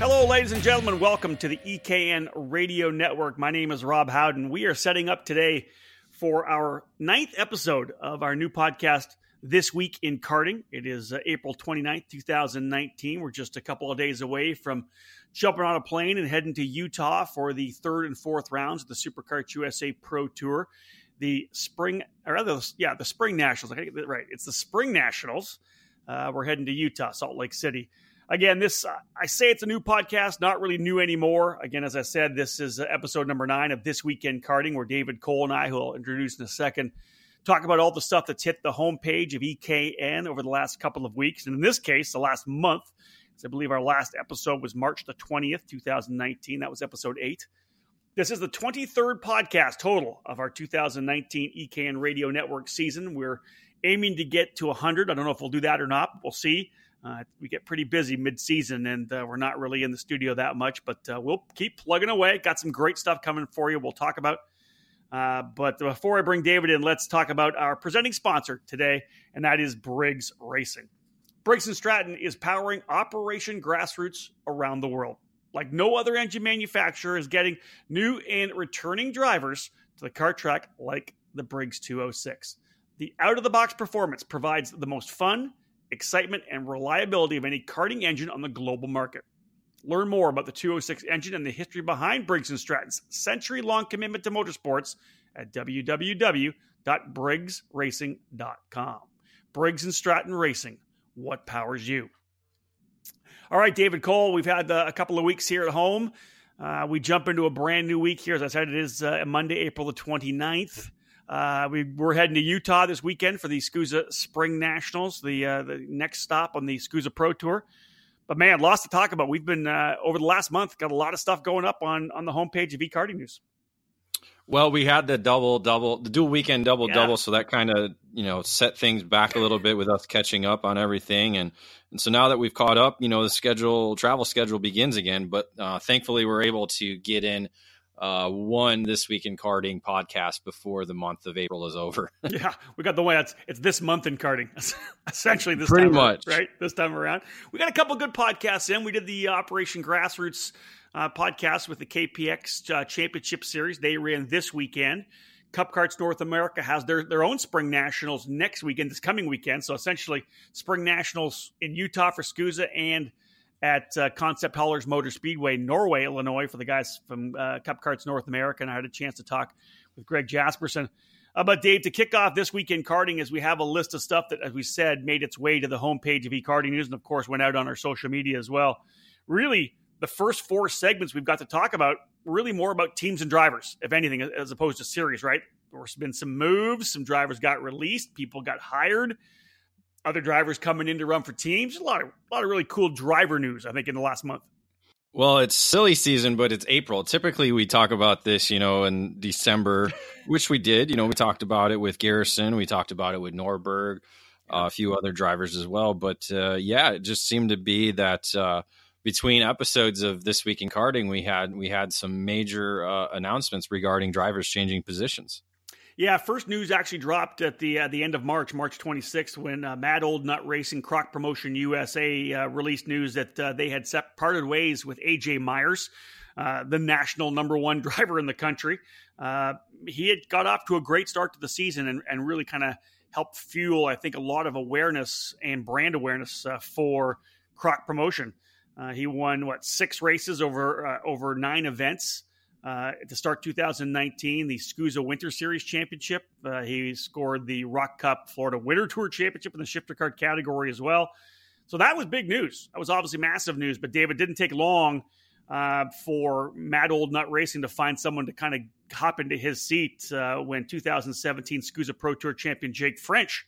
Hello, ladies and gentlemen. Welcome to the EKN Radio Network. My name is Rob Howden. We are setting up today for our ninth episode of our new podcast, This Week in Karting. It is uh, April 29th, 2019. We're just a couple of days away from jumping on a plane and heading to Utah for the third and fourth rounds of the SuperKarts USA Pro Tour. The spring, or rather, yeah, the Spring Nationals. I gotta get that right. It's the Spring Nationals. Uh, we're heading to Utah, Salt Lake City. Again, this I say it's a new podcast, not really new anymore. Again, as I said, this is episode number nine of This Week in Karting, where David Cole and I, who I'll introduce in a second, talk about all the stuff that's hit the homepage of EKN over the last couple of weeks, and in this case, the last month. As I believe our last episode was March the twentieth, two thousand nineteen. That was episode eight. This is the 23rd podcast total of our 2019 EKN Radio Network season. We're aiming to get to 100. I don't know if we'll do that or not. We'll see. Uh, we get pretty busy mid-season, and uh, we're not really in the studio that much, but uh, we'll keep plugging away. Got some great stuff coming for you. We'll talk about. Uh, but before I bring David in, let's talk about our presenting sponsor today, and that is Briggs Racing. Briggs and Stratton is powering Operation Grassroots around the world. Like no other engine manufacturer is getting new and returning drivers to the kart track like the Briggs 206. The out of the box performance provides the most fun excitement, and reliability of any karting engine on the global market. Learn more about the 206 engine and the history behind Briggs & Stratton's century-long commitment to motorsports at www.briggsracing.com. Briggs & Stratton Racing, what powers you? All right, David Cole, we've had uh, a couple of weeks here at home. Uh, we jump into a brand new week here. As I said, it is uh, Monday, April the 29th. Uh, we, we're heading to Utah this weekend for the SKUSA Spring Nationals, the uh, the next stop on the SKUSA Pro Tour. But man, lots to talk about. We've been uh, over the last month got a lot of stuff going up on on the homepage of eKarting News. Well, we had the double double, the dual weekend double yeah. double, so that kind of you know set things back a little bit with us catching up on everything, and and so now that we've caught up, you know the schedule travel schedule begins again. But uh, thankfully, we're able to get in uh, one this week in karting podcast before the month of April is over. yeah, we got the way it's it's this month in karting, essentially this pretty time much around, right this time around. We got a couple good podcasts in. We did the Operation Grassroots uh, podcast with the KPX uh, Championship Series. They ran this weekend. Cup Karts North America has their, their own Spring Nationals next weekend, this coming weekend. So essentially, Spring Nationals in Utah for SKUSA and at uh, Concept Haulers Motor Speedway, Norway, Illinois, for the guys from uh, Cup Karts North America. And I had a chance to talk with Greg Jasperson. Uh, but Dave, to kick off This Week in Karting, as we have a list of stuff that, as we said, made its way to the homepage of eKarting News, and of course went out on our social media as well. Really, the first four segments we've got to talk about really more about teams and drivers, if anything, as opposed to series. Right? There's been some moves, some drivers got released, people got hired other drivers coming in to run for teams. A lot of a lot of really cool driver news, I think, in the last month. Well, it's silly season, but it's April. Typically, we talk about this, you know, in December, which we did. You know, we talked about it with Garrison, we talked about it with Norberg, uh, a few other drivers as well. But uh, yeah, it just seemed to be that uh, between episodes of this week in karting, we had we had some major uh, announcements regarding drivers changing positions. Yeah, first news actually dropped at the uh, the end of March, March 26th, when uh, Mad Old Nut Racing Croc Promotion USA uh, released news that uh, they had set, parted ways with AJ Myers, uh, the national number one driver in the country. Uh, he had got off to a great start to the season and, and really kind of helped fuel, I think, a lot of awareness and brand awareness for Croc Promotion. he won what six races over over nine events. Uh, to start 2019, the SKUSA Winter Series Championship. Uh, he scored the ROK Cup Florida Winter Tour Championship in the shifter card category as well. So that was big news. That was obviously massive news. But David didn't take long uh, for Mad Old Nut Racing to find someone to kind of hop into his seat uh, when 2017 SKUSA Pro Tour champion Jake French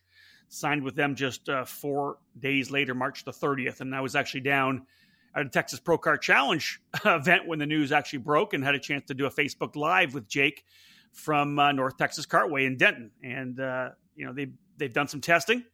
signed with them just uh, four days later, March the 30th. And I was actually down at a Texas Pro Kart Challenge event when the news actually broke and had a chance to do a Facebook Live with Jake from uh, North Texas Kartway in Denton. And, uh, you know, they, they've done some testing.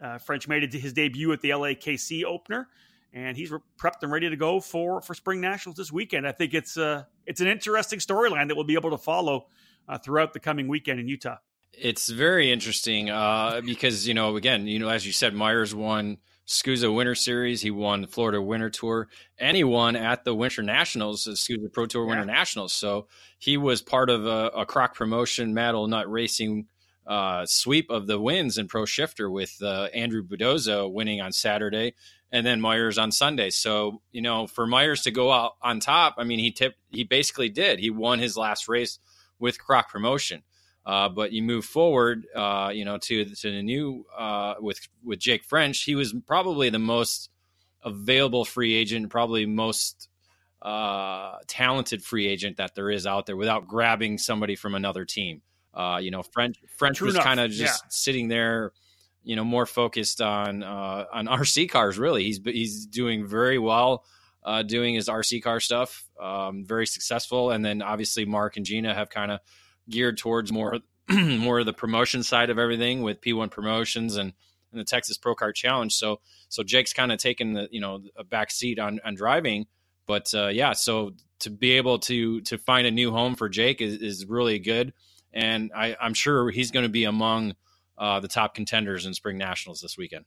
Uh, French made it his debut at the LAKC opener, and he's prepped and ready to go for, for Spring Nationals this weekend. I think it's, uh, it's an interesting storyline that we'll be able to follow uh, throughout the coming weekend in Utah. It's very interesting uh, because, you know, again, you know, as you said, Myers won – SKUSA Winter Series. He won the Florida Winter Tour, and he won at the Winter Nationals, the SKUSA Pro Tour Winter yeah. Nationals. So he was part of a, a Croc Promotion Old Nut Racing uh, sweep of the wins in Pro Shifter with uh, Andrew Budozo winning on Saturday and then Myers on Sunday. So, you know, for Myers to go out on top, I mean, he tipped, he basically did. He won his last race with Croc Promotion. Uh, but you move forward, uh, you know, to to the new uh, with with Jake French. He was probably the most available free agent, probably most uh, talented free agent that there is out there, without grabbing somebody from another team. Uh, you know, French French True was kind of just yeah. sitting there, you know, more focused on uh, on RC cars. Really, he's he's doing very well. doing his RC car stuff, um, very successful, and then obviously Mark and Gina have kind of geared towards more more of the promotion side of everything with P1 promotions and, and the Texas Pro Kart Challenge. So so Jake's kind of taken the you know a back seat on on driving, but uh, yeah, so to be able to to find a new home for Jake is, is really good, and I, I'm sure he's going to be among uh, the top contenders in Spring Nationals this weekend.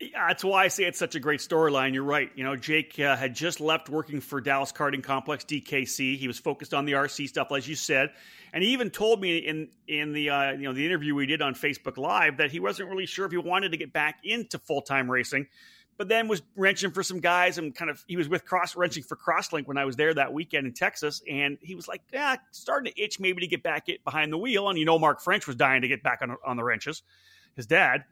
That's why I say it's such a great storyline. You're right. You know, Jake uh, had just left working for Dallas Karting Complex (DKC). He was focused on the RC stuff, as you said, and he even told me in in the uh, you know the interview we did on Facebook Live that he wasn't really sure if he wanted to get back into full time racing, but then was wrenching for some guys and kind of he was with cross wrenching for Crosslink when I was there that weekend in Texas, and he was like, yeah, starting to itch maybe to get back it behind the wheel, and you know Mark French was dying to get back on on the wrenches, his dad.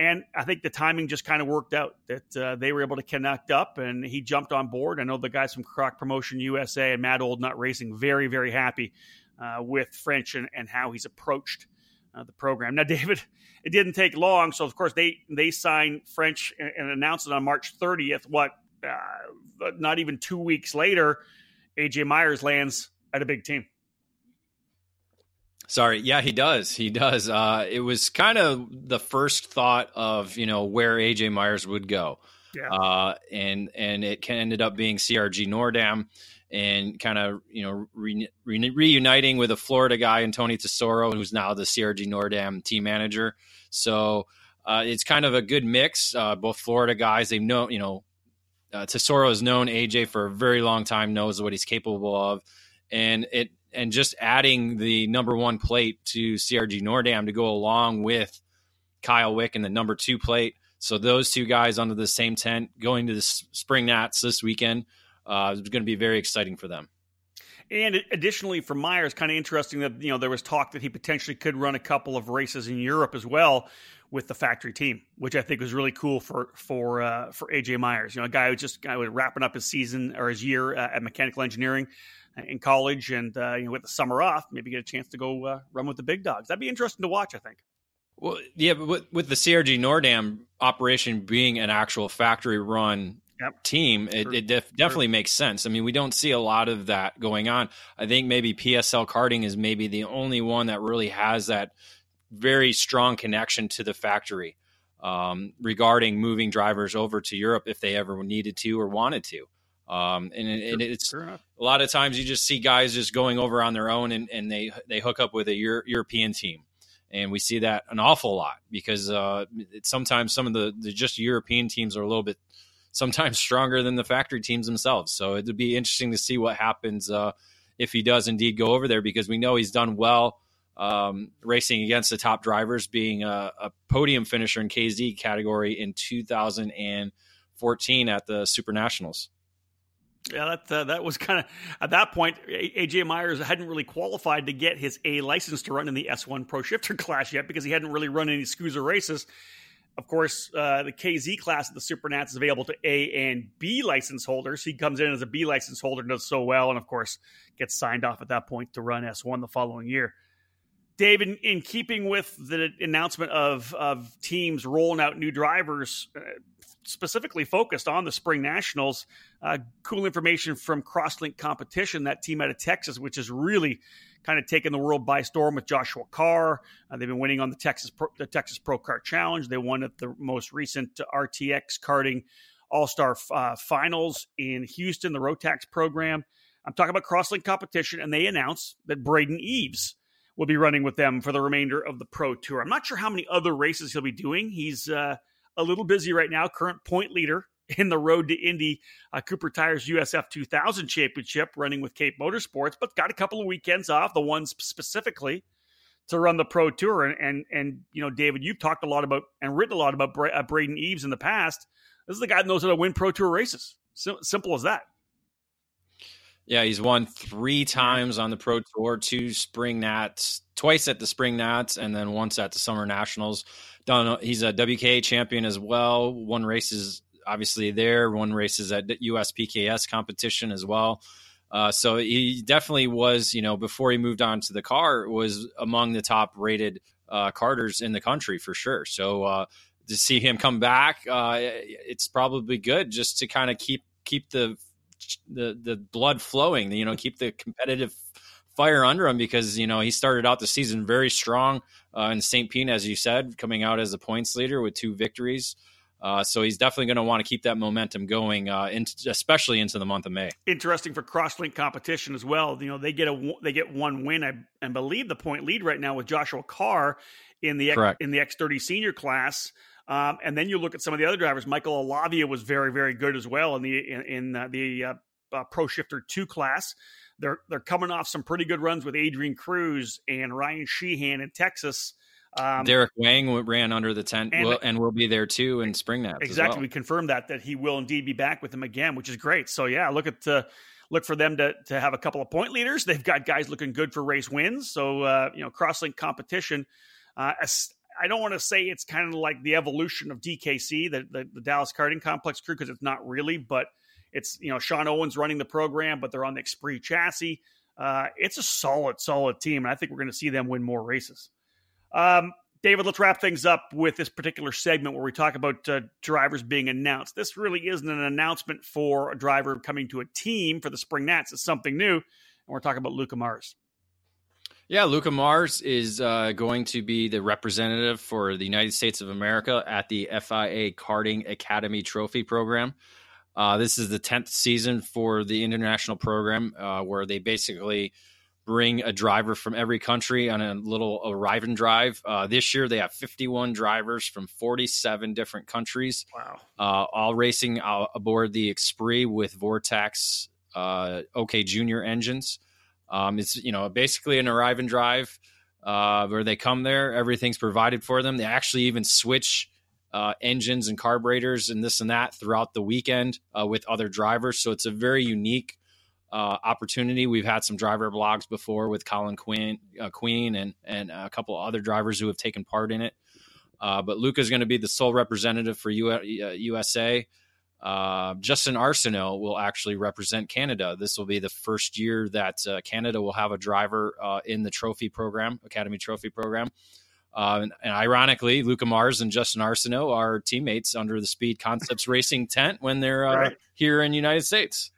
And I think the timing just kind of worked out that uh, they were able to connect up and he jumped on board. I know the guys from Croc Promotion USA and Mad Old Nut Racing very, very happy uh, with French and, and how he's approached uh, the program. Now, David, it didn't take long. So, of course, they, they signed French and, and announced it on March 30th. What, uh, not even two weeks later, AJ Myers lands at a big team. Sorry, yeah, he does. He does. Uh, it was kind of the first thought of you know where AJ Myers would go, yeah. uh, and and it ended up being CRG Nordam, and kind of you know re, re, reuniting with a Florida guy and Tony Tesoro, who's now the CRG Nordam team manager. So uh, it's kind of a good mix. Uh, both Florida guys, they know you know uh, Tesoro has known AJ for a very long time, knows what he's capable of, and it and just adding the number one plate to CRG Nordam to go along with Kyle Wick and the number two plate. So those two guys under the same tent going to the spring nats this weekend uh, is going to be very exciting for them. And additionally, for Myers, kind of interesting that you know there was talk that he potentially could run a couple of races in Europe as well with the factory team, which I think was really cool for for uh, for AJ Myers. You know, a guy who just guy was wrapping up his season or his year uh, at mechanical engineering in college, and uh, you know, with the summer off, maybe get a chance to go uh, run with the big dogs. That'd be interesting to watch. I think. Well, yeah, but with, with the CRG Nordam operation being an actual factory run yep. team, it, it def- definitely makes sense. I mean, we don't see a lot of that going on. I think maybe PSL karting is maybe the only one that really has that very strong connection to the factory um, regarding moving drivers over to Europe if they ever needed to or wanted to. Um, and, and, it's a lot of times you just see guys just going over on their own and, and they they hook up with a Euro- European team, and we see that an awful lot because uh, sometimes some of the, the just European teams are a little bit sometimes stronger than the factory teams themselves. So it'd be interesting to see what happens uh, if he does indeed go over there because we know he's done well um, racing against the top drivers, being a, a, podium finisher in KZ category in 2014 at the Super Nationals. Yeah, that uh, that was kind of at that point. AJ Myers hadn't really qualified to get his A license to run in the S1 Pro Shifter class yet because he hadn't really run any SKUSA races. Of course, uh, the KZ class of the Supernats is available to A and B license holders. He comes in as a B license holder, does so well, and of course gets signed off at that point to run S1 the following year. Dave, in, in keeping with the announcement of of teams rolling out new drivers, uh, specifically focused on the spring nationals. Uh, cool information from Crosslink Competition, that team out of Texas, which has really kind of taken the world by storm with Joshua Carr. Uh, they've been winning on the Texas Pro, the Texas Pro Kart Challenge. They won at the most recent RTX karting All Star uh, Finals in Houston, the Rotax program. I'm talking about Crosslink Competition, and they announced that Braden Eves will be running with them for the remainder of the Pro Tour. I'm not sure how many other races he'll be doing. He's uh, a little busy right now. Current point leader in the Road to Indy uh, Cooper Tires USF 2000 Championship, running with Cape Motorsports, but got a couple of weekends off. The ones specifically to run the Pro Tour, and and and you know, David, you've talked a lot about and written a lot about Bra- uh, Braden Eves in the past. This is the guy that knows how to win Pro Tour races. simple as that. Yeah, he's won three times on the Pro Tour, two Spring Nats, twice at the Spring Nats, and then once at the Summer Nationals. Done. He's a WKA champion as well. Won races obviously there. Won races at USPKS competition as well. Uh, so he definitely was, you know, before he moved on to the car, was among the top rated uh, karters in the country for sure. So uh, to see him come back, uh, it's probably good just to kind of keep keep the the the blood flowing. You know, keep the competitive fire under him because you know he started out the season very strong uh, in St. Pete, as you said, coming out as a points leader with two victories. Uh, so he's definitely going to want to keep that momentum going, uh, into, especially into the month of May. Interesting for crosslink competition as well. You know, they get a they get one win, I and believe the point lead right now with Joshua Carr in the Correct. in the X30 senior class. Um, and then you look at some of the other drivers. Michael Alavia was very, very good as well in the in, in uh, the uh, uh, Pro Shifter Two class. They're they're coming off some pretty good runs with Adrian Cruz and Ryan Sheehan in Texas. Um, Derek Wang ran under the tent and, will, and will be there too in spring nats. Exactly, well. we confirmed that that he will indeed be back with them again, which is great. So yeah, look at uh, look for them to to have a couple of point leaders. They've got guys looking good for race wins. So uh, you know, crosslink competition. Uh, I don't want to say it's kind of like the evolution of DKC, the, the, the Dallas Karting Complex crew, because it's not really, but it's, you know, Sean Owens running the program, but they're on the Exprit chassis. Uh, it's a solid, solid team, and I think we're going to see them win more races. Um, David, let's wrap things up with this particular segment where we talk about uh, drivers being announced. This really isn't an announcement for a driver coming to a team for the Spring Nats. It's something new, and we're talking about Luca Mars. Yeah, Luca Mars is uh, going to be the representative for the United States of America at the FIA Karting Academy Trophy Program. Uh, this is the 10th season for the international program uh, where they basically bring a driver from every country on a little arrive and drive. Uh, this year, they have 51 drivers from 47 different countries. Wow. Uh, all racing aboard the Exprit with Vortex uh, OK Junior engines. Um, it's you know basically an arrive and drive uh, where they come there, everything's provided for them. They actually even switch uh, engines and carburetors and this and that throughout the weekend uh, with other drivers. So it's a very unique uh, opportunity. We've had some driver blogs before with Colin Quinn, uh, Queen and and a couple other drivers who have taken part in it. Uh, but Luca is going to be the sole representative for U- USA. Uh, Justin Arsenault will actually represent Canada. This will be the first year that uh, Canada will have a driver uh, in the trophy program, Academy Trophy program. Uh, and, and, ironically, Luca Mars and Justin Arsenault are teammates under the Speed Concepts Racing tent when they're uh, right. here in the United States.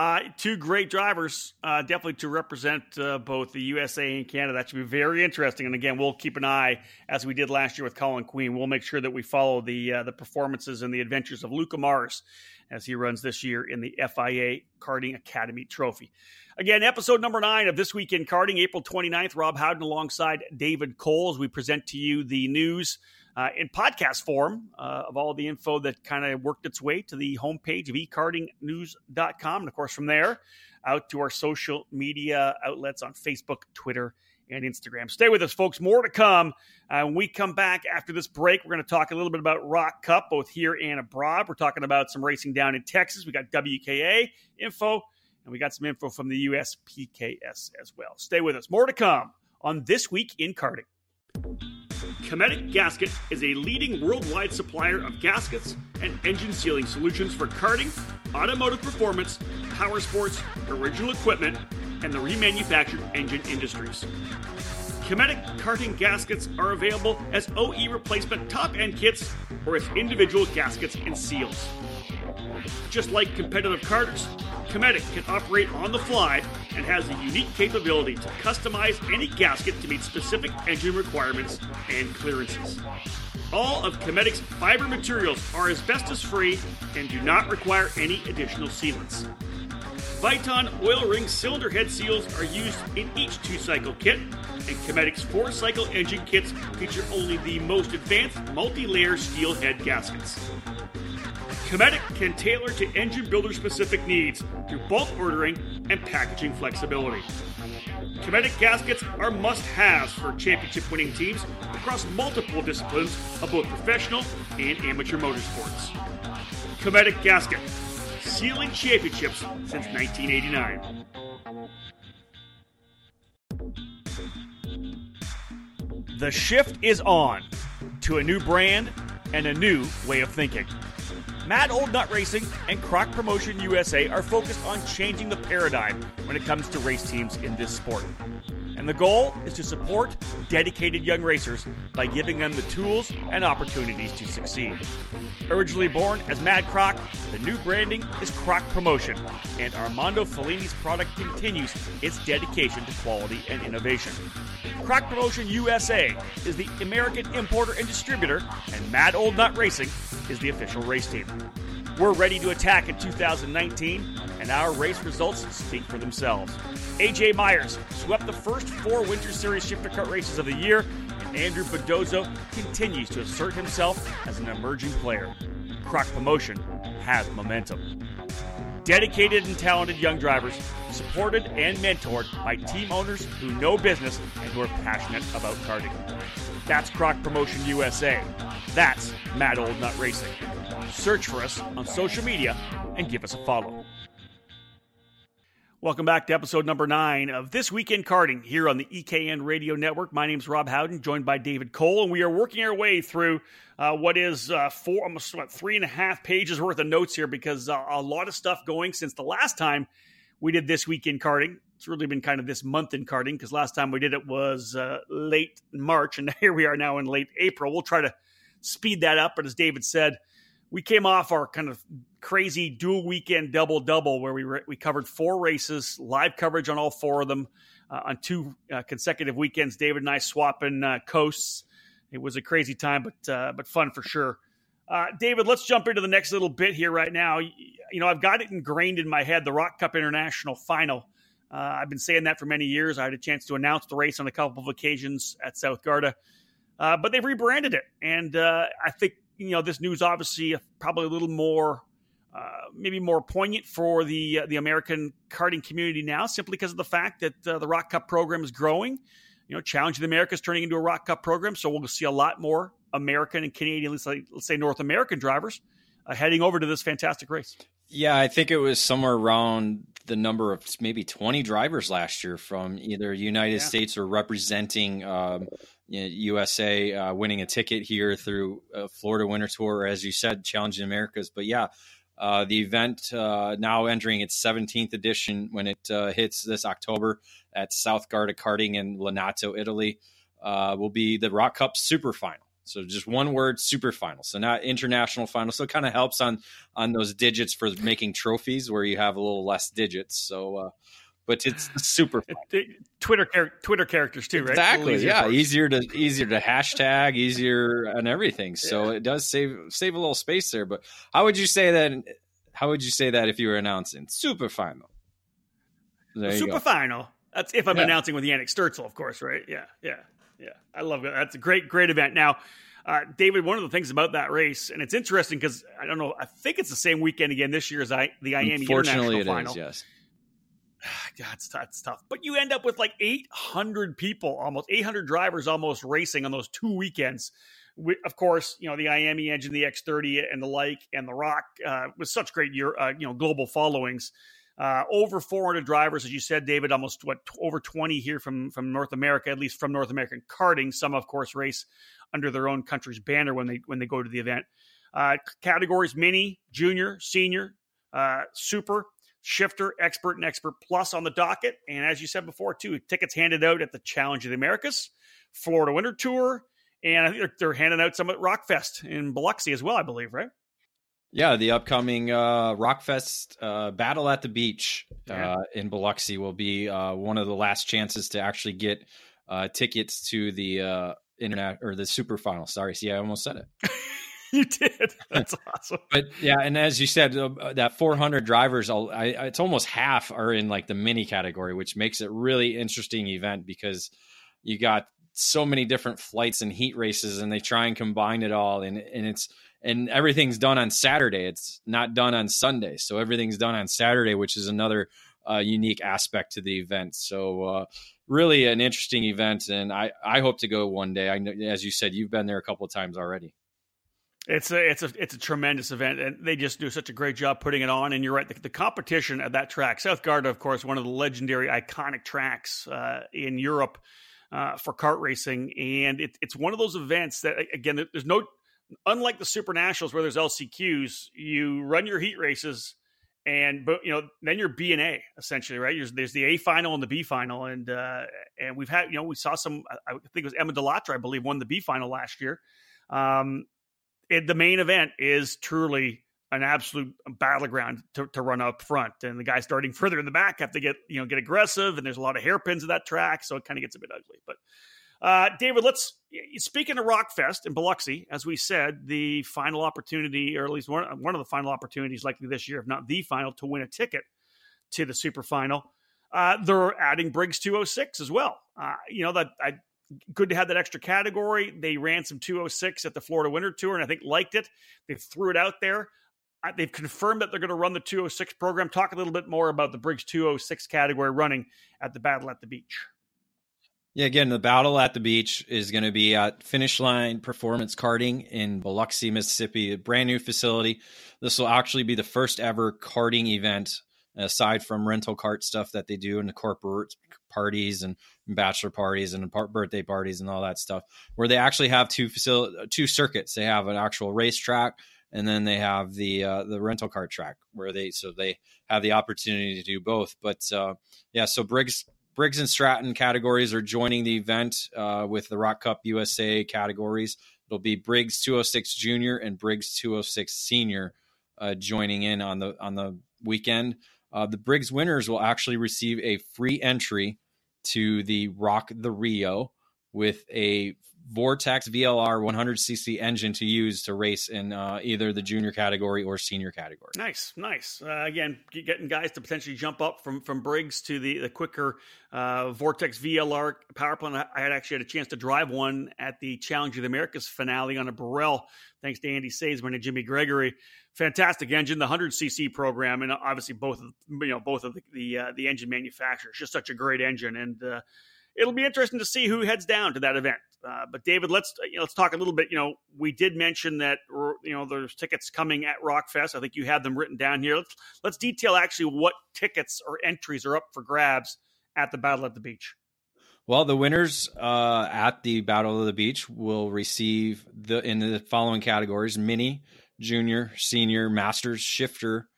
Uh, two great drivers, uh, definitely to represent uh, both the USA and Canada. That should be very interesting. And again, we'll keep an eye as we did last year with Colin Queen. We'll make sure that we follow the uh, the performances and the adventures of Luca Mars as he runs this year in the FIA Karting Academy Trophy. Again, episode number nine of This Week in Karting, April 29th. Rob Howden alongside David Coles. We present to you the news uh, in podcast form uh, of all the info that kind of worked its way to the homepage of ekartingnews.com. And of course, from there, out to our social media outlets on Facebook, Twitter, and Instagram. Stay with us, folks. More to come. Uh, when we come back after this break, we're going to talk a little bit about ROK Cup, both here and abroad. We're talking about some racing down in Texas. We got WKA info, and we got some info from the USPKS as well. Stay with us. More to come on This Week in Karting. Cometic Gasket is a leading worldwide supplier of gaskets and engine sealing solutions for karting, automotive performance, power sports, original equipment, and the remanufactured engine industries. Cometic karting gaskets are available as OE replacement top end kits or as individual gaskets and seals. Just like competitive karters, Cometic can operate on the fly and has a unique capability to customize any gasket to meet specific engine requirements and clearances. All of Cometic's fiber materials are asbestos free and do not require any additional sealants. Viton oil ring cylinder head seals are used in each two cycle kit, and Cometic's four cycle engine kits feature only the most advanced multi layer steel head gaskets. Cometic can tailor to engine builder specific needs through bulk ordering and packaging flexibility. Cometic gaskets are must haves for championship winning teams across multiple disciplines of both professional and amateur motorsports. Cometic gasket, sealing championships since 1989. The shift is on to a new brand and a new way of thinking. Mad Old Nut Racing and Croc Promotion USA are focused on changing the paradigm when it comes to race teams in this sport. And the goal is to support dedicated young racers by giving them the tools and opportunities to succeed. Originally born as Mad Croc, the new branding is Croc Promotion, and Armando Fellini's product continues its dedication to quality and innovation. Croc Promotion USA is the American importer and distributor, and Mad Old Nut Racing is the official race team. We're ready to attack in 2019, and our race results speak for themselves. AJ Myers swept the first four Winter Series shifter cut races of the year, and Andrew Bedozo continues to assert himself as an emerging player. Croc Promotion has momentum. Dedicated and talented young drivers, supported and mentored by team owners who know business and who are passionate about karting. That's Croc Promotion USA. That's Mad Old Nut Racing. Search for us on social media and give us a follow. Welcome back to episode number nine of This Week in Karting here on the EKN Radio Network. My name is Rob Howden, joined by David Cole, and we are working our way through uh, what is uh, four, almost what, three and a half pages worth of notes here because uh, a lot of stuff going since the last time we did This Week in Karting. It's really been kind of this month in karting because last time we did it was uh, late March, and here we are now in late April. We'll try to speed that up, but as David said, we came off our kind of crazy dual weekend double double where we re- we covered four races, live coverage on all four of them uh, on two uh, consecutive weekends. David and I swapping uh, coasts. It was a crazy time, but uh, but fun for sure. Uh, David, let's jump into the next little bit here right now. You know, I've got it ingrained in my head the ROK Cup International Final. Uh, I've been saying that for many years. I had a chance to announce the race on a couple of occasions at South Garda. But they've rebranded it, and I think you know this news obviously probably a little more, uh, maybe more poignant for the uh, the American karting community now, simply because of the fact that uh, the ROK Cup program is growing. You know, Challenge of the Americas turning into a ROK Cup program, so we'll see a lot more American and Canadian, let's say, let's say North American drivers uh, heading over to this fantastic race. Yeah, I think it was somewhere around the number of maybe 20 drivers last year from either United yeah. States or representing um, you know, USA, uh, winning a ticket here through uh, Florida Winter Tour, as you said, Challenging Americas. But yeah, uh, the event uh, now entering its 17th edition when it uh, hits this October at South Garda Karting in Lonato, Italy, uh, will be the ROK Cup Super Final. So just one word, super final. So not international final. So it kind of helps on on those digits for making trophies where you have a little less digits. So, but it's super Twitter Twitter characters too, right? Exactly. Yeah, easier to easier to hashtag, easier and everything. So yeah. it does save save a little space there. But how would you say that? How would you say that if you were announcing super final? super final. That's if I'm yeah. announcing with Yannick Sturzel, of course, right? Yeah, yeah. Yeah, I love it. That's a great, great event. Now, uh, David, one of the things about that race, and it's interesting because I don't know, I think it's the same weekend again this year as I, the IAME International Final. Is, yes. God, it's, that's tough. But you end up with like 800 people, almost 800 drivers almost racing on those two weekends. We, of course, you know, the IAME engine, the X30 and the like, and the Rock uh, with such great, year, uh, you know, global followings. Uh, over 400 drivers, as you said, David. Almost what over 20 here from from North America, at least from North American karting. Some, of course, race under their own country's banner when they when they go to the event. Uh, categories: mini, junior, senior, uh, super, shifter, expert, and expert plus on the docket. And as you said before, too, tickets handed out at the Challenge of the Americas, Florida Winter Tour, and I think they're, they're handing out some at Rockfest in Biloxi as well. I believe, right? Yeah, the upcoming uh, Rockfest uh, Battle at the Beach uh, in Biloxi will be uh, one of the last chances to actually get uh, tickets to the uh, internet or the super final. Sorry, see, I almost said it. you did. That's awesome. But yeah, and as you said, uh, that 400 drivers, I, it's almost half are in like the mini category, which makes it really interesting event because you got so many different flights and heat races, and they try and combine it all, and and it's and everything's done on Saturday. It's not done on Sunday, so everything's done on Saturday, which is another uh, unique aspect to the event. So uh, really an interesting event, and I I hope to go one day. I know, as you said, you've been there a couple of times already. It's a it's a it's a tremendous event, and they just do such a great job putting it on. And you're right, the, the competition at that track, South Garda, of course, one of the legendary, iconic tracks uh, in Europe uh, for kart racing, and it, it's one of those events that again, there's no unlike the Super Nationals where there's LCQs, you run your heat races and but you know then you're B and A essentially, right? There's, there's the A final and the B final, and uh, and we've had you know we saw some. I think it was Emma Delattre, I believe, won the B final last year. Um, it, the main event is truly an absolute battleground to, to run up front, and the guys starting further in the back have to get you know get aggressive, and there's a lot of hairpins at that track, so it kind of gets a bit ugly, but. Uh, David, let's speaking of Rockfest in Biloxi, as we said, the final opportunity, or at least one, one of the final opportunities, likely this year, if not the final, to win a ticket to the Super Final. Uh, they're adding Briggs 206 as well. Uh, you know that I good to have that extra category. They ran some 206 at the Florida Winter Tour, and I think liked it. They threw it out there. They've confirmed that they're going to run the 206 program. Talk a little bit more about the Briggs 206 category running at the Battle at the Beach. Yeah, again, the battle at the beach is going to be at Finish Line Performance Karting in Biloxi, Mississippi, a brand new facility. This will actually be the first ever karting event aside from rental kart stuff that they do in the corporate parties and bachelor parties and birthday parties and all that stuff, where they actually have two facility, two circuits. They have an actual racetrack, and then they have the uh, the rental car track where they so they have the opportunity to do both. But uh, yeah, so Briggs Briggs and Stratton categories are joining the event uh, with the ROK Cup USA categories. It'll be Briggs 206 Junior and Briggs 206 Senior uh, joining in on the on the weekend. Uh, the Briggs winners will actually receive a free entry to the ROK the Rio with a Vortex VLR 100cc engine to use to race in uh, either the junior category or senior category. Nice, nice. Uh, again, getting guys to potentially jump up from from Briggs to the the quicker uh, Vortex VLR power plant. I had actually had a chance to drive one at the Challenge of the Americas finale on a Birel, thanks to Andy Saisman and Jimmy Gregory. Fantastic engine, the 100cc program, and obviously both of you know both of the the, uh, the engine manufacturers. Just such a great engine and uh, it'll be interesting to see who heads down to that event. Uh, but David, let's you know, let's talk a little bit. You know, we did mention that you know there's tickets coming at Rockfest. I think you had them written down here. Let's let's detail actually what tickets or entries are up for grabs at the Battle at the Beach. Well, the winners uh, at the Battle of the Beach will receive the in the following categories: mini, junior, senior, masters, shifter,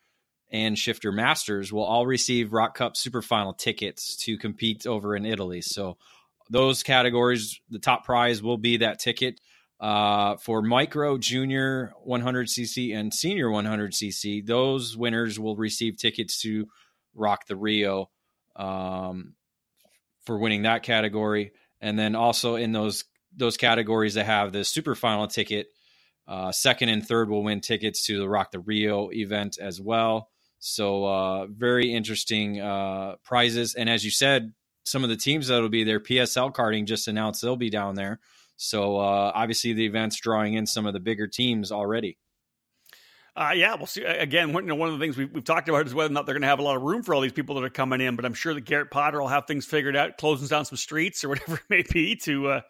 and Shifter Masters will all receive ROK Cup Super Final tickets to compete over in Italy. So those categories, the top prize will be that ticket. Uh, for micro, junior 100cc, and senior 100cc, those winners will receive tickets to ROK the Rio um, for winning that category. And then also in those those categories that have the super final ticket, uh, second and third will win tickets to the ROK the Rio event as well. So uh, very interesting uh, prizes. And as you said, some of the teams that'll be there, PSL karting just announced they'll be down there. So uh, obviously the event's drawing in some of the bigger teams already. Uh, yeah, we'll see. Again, one, you know, one of the things we've, we've, talked about is whether or not they're going to have a lot of room for all these people that are coming in. But I'm sure that Garrett Potter will have things figured out, closing down some streets or whatever it may be to uh,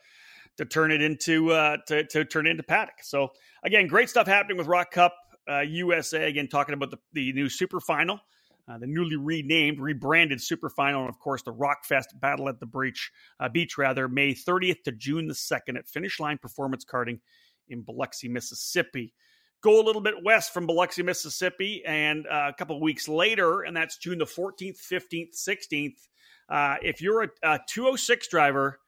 to turn it into uh, to, to turn it into paddock. So again, great stuff happening with ROK Cup uh, USA. Again, talking about the, the new Super Final, uh, the newly renamed, rebranded Super Final, and of course the Rockfest Battle at the Breach uh, Beach rather, May 30th to June the 2nd at Finish Line Performance Karting in Biloxi, Mississippi. Go a little bit west from Biloxi, Mississippi, and uh, a couple weeks later, and that's June the 14th, 15th, 16th. Uh, if you're a, a 206 driver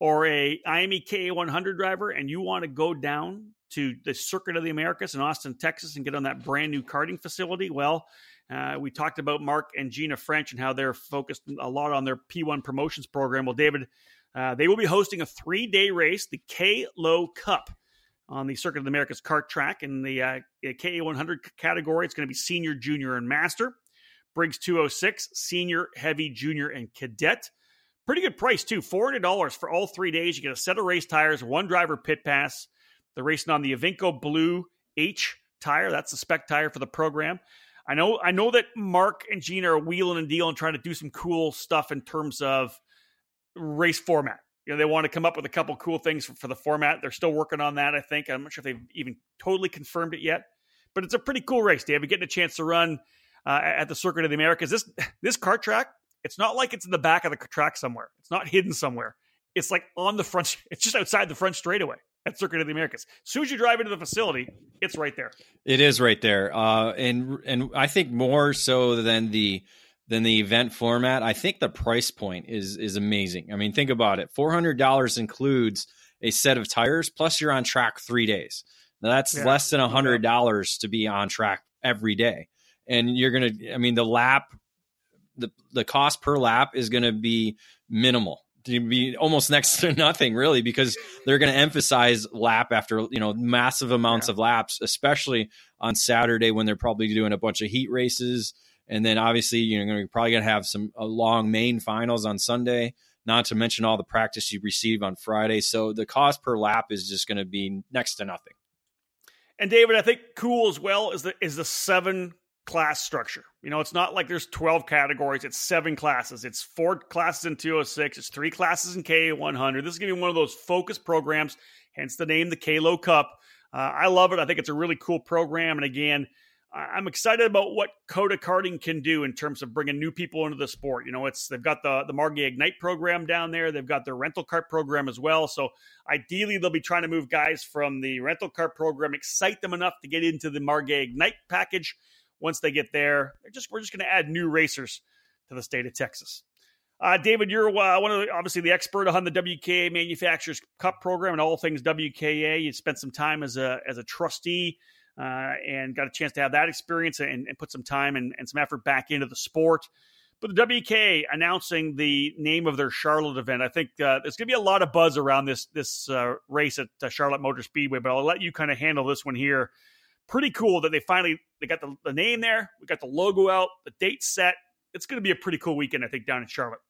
or a IAME KA100 driver and you want to go down to the Circuit of the Americas in Austin, Texas, and get on that brand new karting facility? Well, uh, we talked about Mark and Gina French and how they're focused a lot on their P1 promotions program. Well, David, uh, they will be hosting a three day race, the K Low Cup, on the Circuit of the Americas kart track. In the uh, KA100 category, it's going to be senior, junior, and master. Briggs 206, senior, heavy, junior, and cadet. Pretty good price, too. $400 for all three days. You get a set of race tires, one driver pit pass. They're racing on the Evinco Blue H tire. That's the spec tire for the program. I know I know that Mark and Gina are wheeling and dealing, trying to do some cool stuff in terms of race format. You know, they want to come up with a couple cool things for, for the format. They're still working on that, I think. I'm not sure if they've even totally confirmed it yet. But it's a pretty cool race, David. Getting a chance to run uh, at the Circuit of the Americas. This this kart track, it's not like it's in the back of the track somewhere. It's not hidden somewhere. It's like on the front. It's just outside the front straightaway at Circuit of the Americas. As soon as you drive into the facility, it's right there. It is right there, uh, and and I think more so than the than the event format. I think the price point is is amazing. I mean, think about it. Four hundred dollars includes a set of tires, plus you're on track three days. Now that's yeah. less than a hundred dollars to be on track every day, and you're gonna. I mean, the lap, the the cost per lap is gonna be minimal to be almost next to nothing really because they're going to emphasize lap after you know massive amounts yeah. of laps especially on saturday when they're probably doing a bunch of heat races and then obviously, you know, you're probably going to have some uh, long main finals on Sunday, not to mention all the practice you receive on Friday. So the cost per lap is just going to be next to nothing. And David, I think cool as well is the is the seven class structure. You know, it's not like there's 12 categories, it's seven classes. It's four classes in 206, it's three classes in K100. This is going to be one of those focus programs, hence the name, the Kalo Cup. Uh, I love it. I think it's a really cool program. And again, I'm excited about what COTA Karting can do in terms of bringing new people into the sport. You know, it's they've got the the Margay Ignite program down there. They've got their rental kart program as well. So ideally, they'll be trying to move guys from the rental kart program, excite them enough to get into the Margay Ignite package. Once they get there, just we're just going to add new racers to the state of Texas. Uh, David, you're uh, one of the, obviously the expert on the WKA Manufacturers Cup program and all things WKA. You spent some time as a as a trustee uh, and got a chance to have that experience and, and put some time and, and, some effort back into the sport. But the WK announcing the name of their Charlotte event, I think uh, there's going to be a lot of buzz around this this uh, race at uh, Charlotte Motor Speedway. But I'll let you kind of handle this one here. Pretty cool that they finally they got the, the name there, we got the logo out, the date set. It's going to be a pretty cool weekend, I think, down in Charlotte.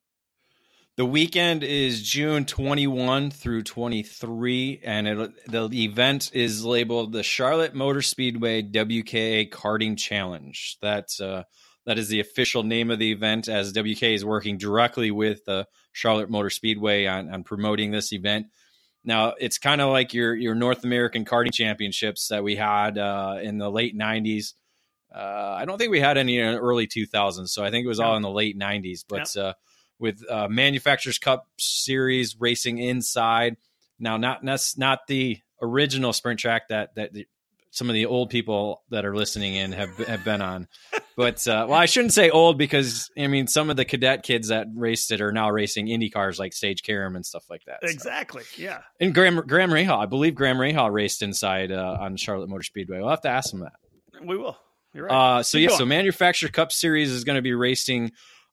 The weekend is June 21 through 23, and it, the event is labeled the Charlotte Motor Speedway WKA Karting Challenge. That's uh, that is the official name of the event, as WK is working directly with the Charlotte Motor Speedway on, on promoting this event. Now, it's kind of like your your North American karting championships that we had uh, in the late 90s. Uh, I don't think we had any in the early 2000s, so I think it was all in the late 90s. But uh, with uh, Manufacturers Cup Series racing inside. Now, not not the original sprint track that that the, some of the old people that are listening in have have been on, but uh, well, I shouldn't say old because I mean some of the cadet kids that raced it are now racing Indy cars like Sage Karam and stuff like that. Exactly, so. yeah. And Graham Graham Rahal, I believe Graham Rahal raced inside uh, on Charlotte Motor Speedway. We'll have to ask him that. We will. You're right. Uh, so Keep yeah, going. so Manufacturer Cup Series is going to be racing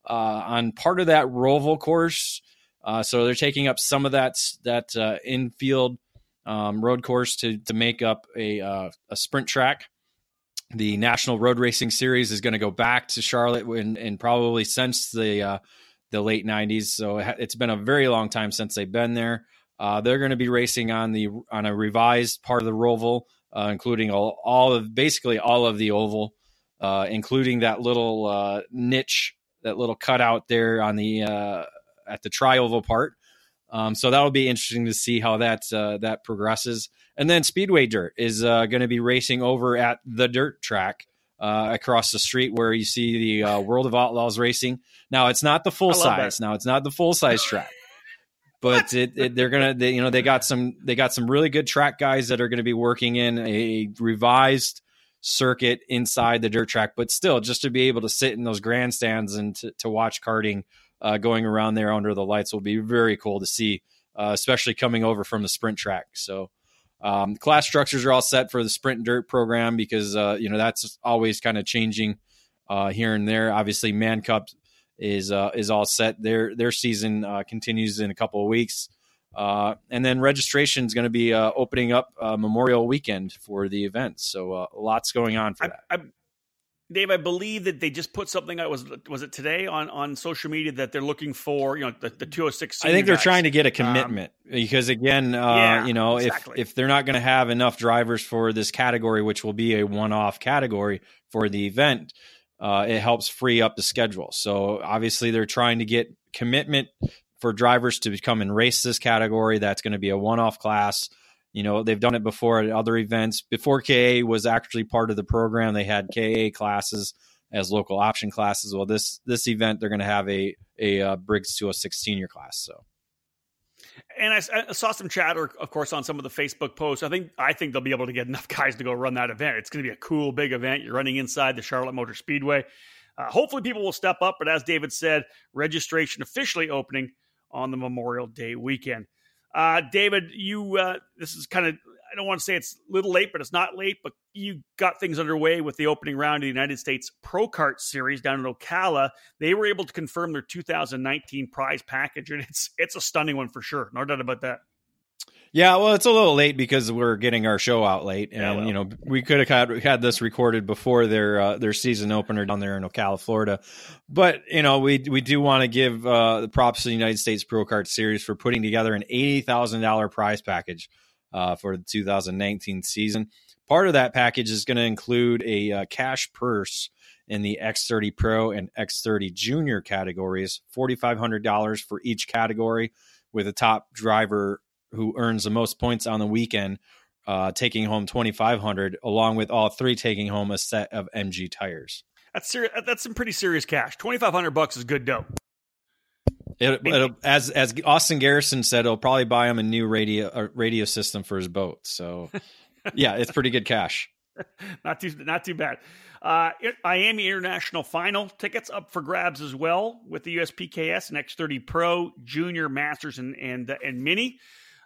uh, on part of that Roval course. Uh, so they're taking up some of that that uh, infield um, road course to to make up a uh, a sprint track. The National Road Racing Series is going to go back to Charlotte and probably since the uh, the late '90s. So it's been a very long time since they've been there. Uh, they're going to be racing on the on a revised part of the Roval, including all, all of basically all of the oval, including that little niche that little cutout there on the uh, at the trioval part. Um, so that'll be interesting to see how that uh, that progresses. And then Speedway Dirt is uh, going to be racing over at the dirt track uh, across the street where you see the uh, World of Outlaws racing. Now it's not the full size. That. Now it's not the full size track, but it, it, they're gonna they, you know they got some they got some really good track guys that are going to be working in a revised circuit inside the dirt track, but still just to be able to sit in those grandstands and to, to watch karting uh, going around there under the lights will be very cool to see, uh, especially coming over from the sprint track. So um, class structures are all set for the sprint dirt program because uh, you know that's always kind of changing uh, here and there. Obviously, Man Cup is uh, is all set. Their their season uh, continues in a couple of weeks. Uh, and then registration is going to be uh, opening up uh, Memorial Weekend for the event. So uh, lots going on for I, that. I, Dave, I believe that they just put something out. Was was it today on, on social media that they're looking for? You know, the, the two hundred oh six. I think they're guys. trying to get a commitment um, because again, uh, yeah, you know, exactly. if if they're not going to have enough drivers for this category, which will be a one off category for the event, uh, it helps free up the schedule. So obviously, they're trying to get commitment for drivers to come and race this category. That's going to be a one off class. You know, they've done it before at other events. Before KA was actually part of the program, they had KA classes as local option classes. Well, this this event they're going to have a a uh, Briggs to a 16 year class. So, and I, I, saw some chatter, of course, on some of the Facebook posts. I think I think they'll be able to get enough guys to go run that event. It's going to be a cool big event. You're running inside the Charlotte Motor Speedway. Uh, hopefully, people will step up. But as David said, registration officially opening on the Memorial Day weekend. Uh, David, you uh, this is kind of I don't want to say it's a little late, but it's not late. But you got things underway with the opening round of the United States Pro Kart Series down in Ocala. They were able to confirm their 2019 prize package, and it's it's a stunning one for sure. No doubt about that. Yeah, well, it's a little late because we're getting our show out late, and yeah, well. you know we could have had, had this recorded before their uh, their season opener down there in Ocala, Florida. But you know we we do want to give uh, the props to the United States Pro Kart Series for putting together an eighty thousand dollar prize package uh, for the 2019 season. Part of that package is going to include a uh, cash purse in the X30 Pro and X30 Junior categories, forty five hundred dollars for each category, with a top driver who earns the most points on the weekend, uh, taking home 2500 along with all three taking home a set of MG tires. That's serious. That's some pretty serious cash. 2500 bucks is good dough. It, it, as as Austin Garrison said, it'll probably buy him a new radio a radio system for his boat. So, yeah, it's pretty good cash. not too not too bad. Uh, Miami International Final tickets up for grabs as well with the USPKS and X30 Pro, Junior, Masters, and and and Mini.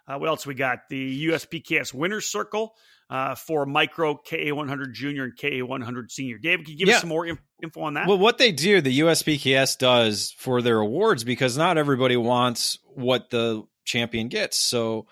Uh, what else we got? The USPKS Winners Circle uh, for Micro KA100 Junior and KA100 Senior. David, can you give yeah. us some more info on that? Well, what they do, the USPKS does for their awards, because not everybody wants what the champion gets. So,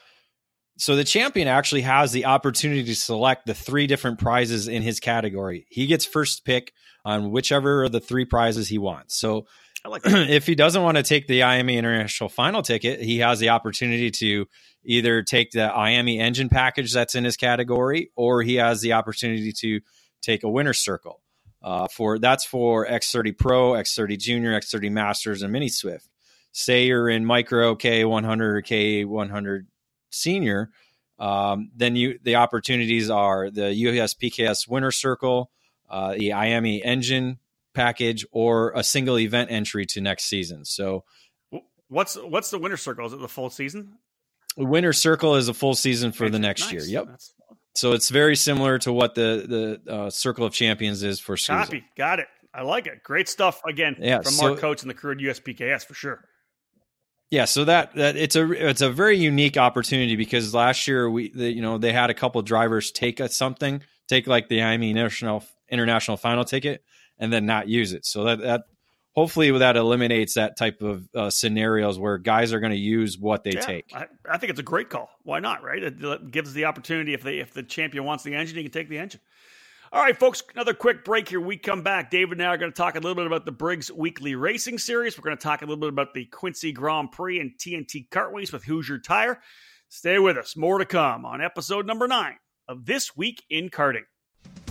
so the champion actually has the opportunity to select the three different prizes in his category. He gets first pick on whichever of the three prizes he wants. So, if he doesn't want to take the IAME International Final ticket, he has the opportunity to either take the IAME engine package that's in his category, or he has the opportunity to take a winner circle. Uh, for that's for X30 Pro, X30 Junior, X30 Masters, and Mini Swift. Say you're in Micro K100 or K100 Senior, um, then you the opportunities are the USPKS Winner Circle, uh, the IAME engine package, or a single event entry to next season. So, what's what's the winner circle? Is it the full season? Winner Circle is a full season for the next nice. year. Yep. That's... So it's very similar to what the the uh, Circle of Champions is for. Copy. Got it. I like it. Great stuff again yeah, from Mark Coates and the crew at USPKS for sure. Yeah, so that that it's a it's a very unique opportunity because last year we the, you know they had a couple drivers take a, something take like the IAME international international final ticket and then not use it. So that that hopefully that eliminates that type of uh, scenarios where guys are going to use what they yeah, take. I, I, think it's a great call. Why not? Right? It gives the opportunity if they if the champion wants the engine, he can take the engine. All right, folks, another quick break here. We come back. David and I are going to talk a little bit about the Briggs Weekly Racing Series. We're going to talk a little bit about the Quincy Grand Prix and TNT Kartways with Hoosier Tire. Stay with us. More to come on episode number nine of This Week in Karting.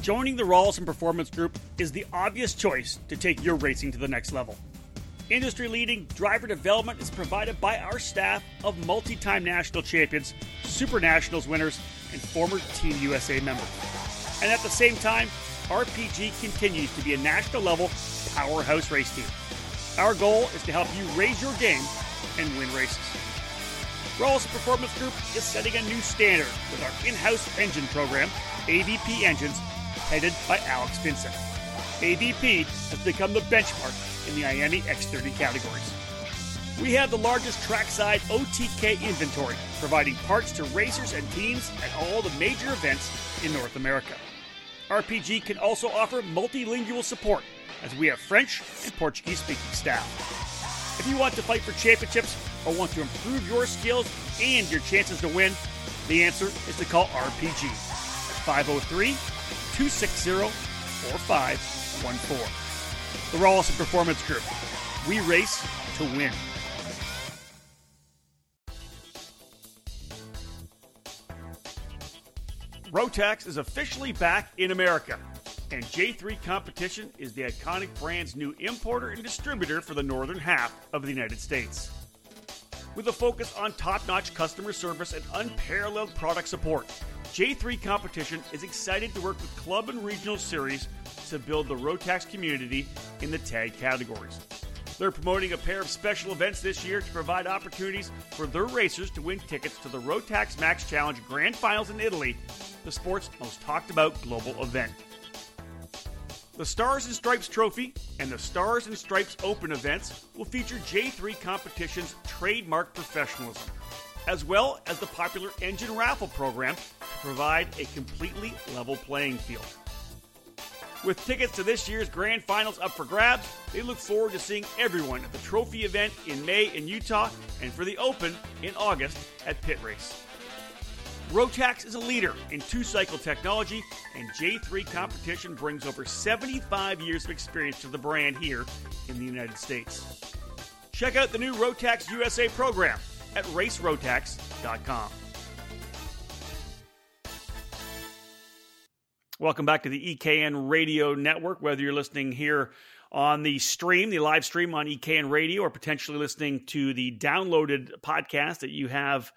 Joining the Rolison Performance Group is the obvious choice to take your racing to the next level. Industry leading driver development is provided by our staff of multi time national champions, Super Nationals winners, and former Team USA members. And at the same time, RPG continues to be a national level powerhouse race team. Our goal is to help you raise your game and win races. Rolison Performance Group is setting a new standard with our in house engine program, AVP Engines, headed by Alex Vincent. AVP has become the benchmark in the IAME X30 categories. We have the largest trackside OTK inventory, providing parts to racers and teams at all the major events in North America. RPG can also offer multilingual support, as we have French and Portuguese speaking staff. If you want to fight for championships, or want to improve your skills and your chances to win, the answer is to call RPG at 503 260 4514. The Rolison Performance Group. We race to win. Rotax is officially back in America, and J3 Competition is the iconic brand's new importer and distributor for the northern half of the United States. With a focus on top notch customer service and unparalleled product support, J3 Competition is excited to work with club and regional series to build the Rotax community in the tag categories. They're promoting a pair of special events this year to provide opportunities for their racers to win tickets to the Rotax Max Challenge Grand Finals in Italy, the sport's most talked about global event. The Stars and Stripes Trophy and the Stars and Stripes Open events will feature J3 Competition's trademark professionalism, as well as the popular engine raffle program to provide a completely level playing field. With tickets to this year's grand finals up for grabs, they look forward to seeing everyone at the trophy event in May in Utah and for the Open in August at PittRace. Rotax is a leader in two cycle technology, and J3 Competition brings over 75 years of experience to the brand here in the United States. Check out the new Rotax USA program at racerotax.com. Welcome back to the EKN Radio Network. Whether you're listening here on the stream, the live stream on EKN Radio, or potentially listening to the downloaded podcast that you have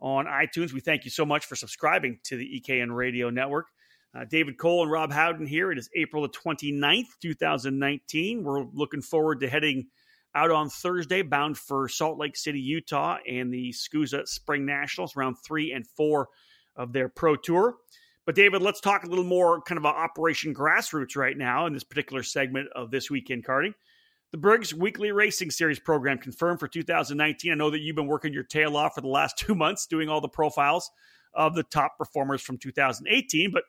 on iTunes, we thank you so much for subscribing to the EKN Radio Network. Uh, David Cole and Rob Howden here. It is April the 29th, 2019. We're looking forward to heading out on Thursday, bound for Salt Lake City, Utah, and the SKUSA Spring Nationals, round three and four of their Pro Tour. But David, let's talk a little more kind of Operation Grassroots right now in this particular segment of this Week in Karting. The Briggs Weekly Racing Series program confirmed for 2019. I know that you've been working your tail off for the last two months doing all the profiles of the top performers from 2018, but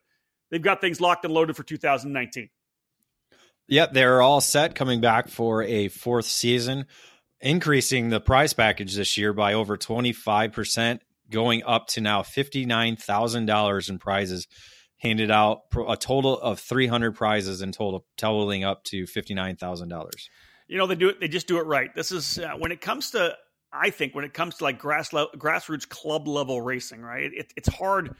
they've got things locked and loaded for 2019. Yep, they're all set coming back for a fourth season, increasing the prize package this year by over 25% going up to now $59,000 in prizes handed out a total of 300 prizes in total totaling up to $59,000. You know they do it they just do it right. This is uh, when it comes to I think when it comes to like grass le- grassroots club level racing, right? It, it's hard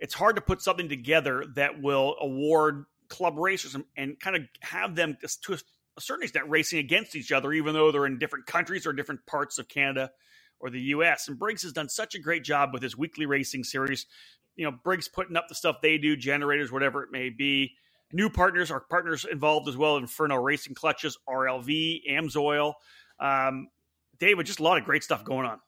it's hard to put something together that will award club racers and, and kind of have them to a certain extent racing against each other even though they're in different countries or different parts of Canada or the U.S. And Briggs has done such a great job with his weekly racing series. You know, Briggs putting up the stuff they do, generators, whatever it may be. New partners, our partners involved as well, Inferno Racing Clutches, RLV, Amsoil. Um, David, just a lot of great stuff going on.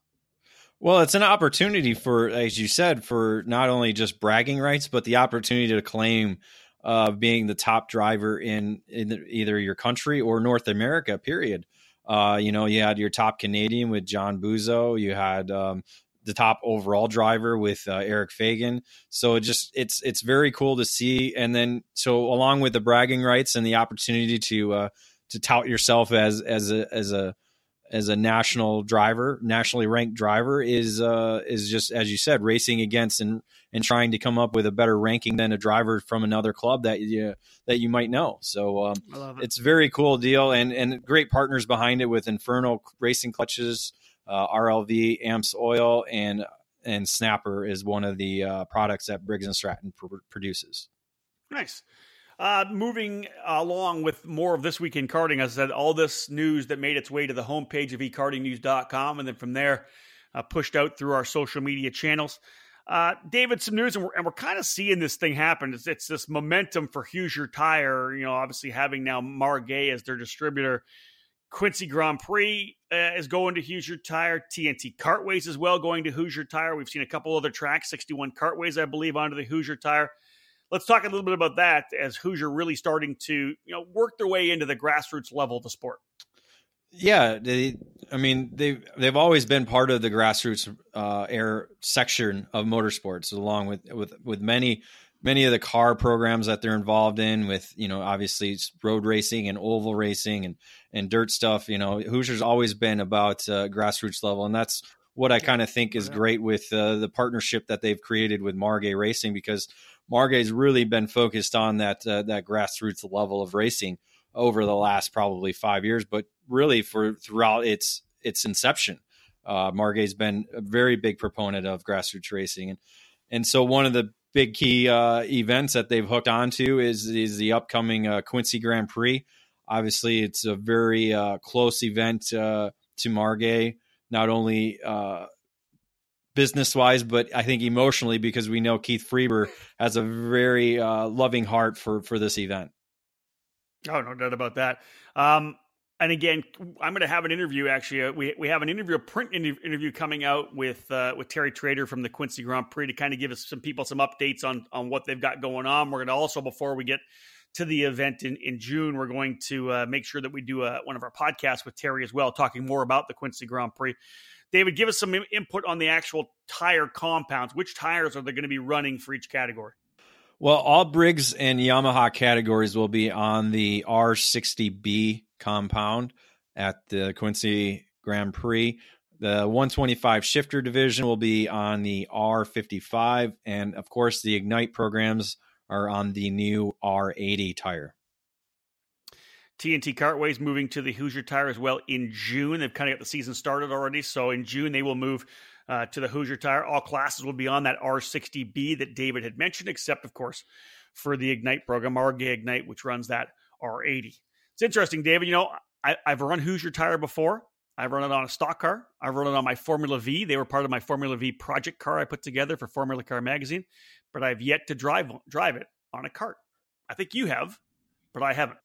Well, it's an opportunity for, as you said, for not only just bragging rights, but the opportunity to claim uh, being the top driver in, in either your country or North America. Period. Uh, you know, you had your top Canadian with John Buzo. You had um, the top overall driver with uh, Eric Fagan. So it just it's it's very cool to see. And then so along with the bragging rights and the opportunity to uh, to tout yourself as as a as a as a national driver, nationally ranked driver, is uh, is just as you said, racing against and and trying to come up with a better ranking than a driver from another club that you that you might know. So um, it. it's a very cool deal and and great partners behind it with Inferno Racing Clutches, uh, RLV, Amsoil, and and Snapper is one of the uh, products that Briggs and Stratton pr- produces. Nice. Uh, moving along with more of this week in karting, as I said, all this news that made its way to the homepage of ekartingnews.com, and then from there, uh, pushed out through our social media channels. Uh, David, some news, and we're, and we're kind of seeing this thing happen. It's, it's, this momentum for Hoosier Tire, you know, obviously having now Margay as their distributor. Quincy Grand Prix uh, is going to Hoosier Tire. TNT Kartways as well going to Hoosier Tire. We've seen a couple other tracks, 61 Cartways, I believe, onto the Hoosier Tire let's talk a little bit about that as Hoosier really starting to you know work their way into the grassroots level of the sport. Yeah, they, I mean they've they've always been part of the grassroots uh, air section of motorsports, along with with with many many of the car programs that they're involved in. With you know obviously road racing and oval racing and and dirt stuff. You know Hoosier's always been about uh, grassroots level, and that's what I kind of think is great with uh, the partnership that they've created with Margay Racing because Margay's really been focused on that uh, that grassroots level of racing over the last probably five years, but really for throughout its its inception. Uh, Margay's been a very big proponent of grassroots racing, and and so one of the big key uh, events that they've hooked onto is is the upcoming uh, Quincy Grand Prix. Obviously, it's a very uh, close event uh, to Margay, not only uh, business wise, but I think emotionally because we know Keith Freber has a very uh, loving heart for for this event. Oh, no doubt about that. Um, and again, I'm going to have an interview. Actually, uh, we we have an interview, a print interview coming out with uh, with Terry Trader from the Quincy Grand Prix to kind of give us some people some updates on on what they've got going on. We're going to also before we get to the event in, in June, we're going to uh, make sure that we do a, uh, one of our podcasts with Terry as well, talking more about the Quincy Grand Prix. David, give us some input on the actual tire compounds. Which tires are they going to be running for each category? Well, all Briggs and Yamaha categories will be on the R60B compound at the Quincy Grand Prix. The 125 shifter division will be on the R55. And of course, the Ignite programs are on the new R80 tire. TNT Kartways moving to the Hoosier tire as well in June. They've kind of got the season started already. So in June, they will move uh, to the Hoosier tire. All classes will be on that R60B that David had mentioned, except, of course, for the Ignite program, Margay Ignite, which runs that R80. It's interesting, David. You know, I, have run Hoosier tire before. I've run it on a stock car. I've run it on my Formula V. They were part of my Formula V project car I put together for Formula Car Magazine, but I've yet to drive drive it on a cart. I think you have, but I haven't.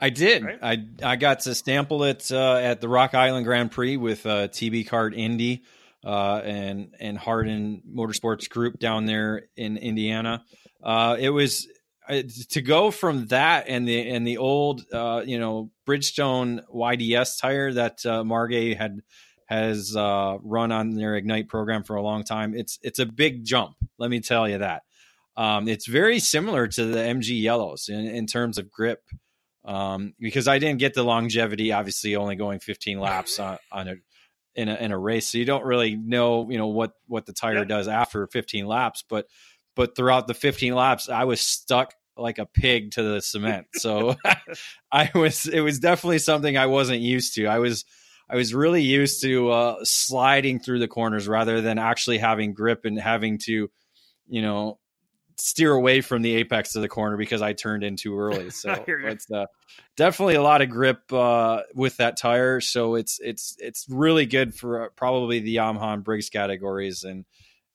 I did. Right? I I got to sample it uh, at the Rock Island Grand Prix with uh, TB Kart Indy uh, and and Hardin Motorsports Group down there in Indiana. Uh, it was to go from that and the and the old uh, you know Bridgestone YDS tire that uh, Margay had has uh, run on their Ignite program for a long time. It's it's a big jump. Let me tell you that. Um, it's very similar to the MG yellows in, in terms of grip. Um, because I didn't get the longevity, obviously only going 15 laps on, on a in a in a race, so you don't really know you know what what the tire does after 15 laps. But but throughout the 15 laps, I was stuck like a pig to the cement. So I was, it was definitely something I wasn't used to. I was, I was really used to uh, sliding through the corners rather than actually having grip and having to, you know, steer away from the apex of the corner because I turned in too early. So it's uh, definitely a lot of grip uh, with that tire. So it's it's it's really good for uh, probably the Yamaha and Briggs categories and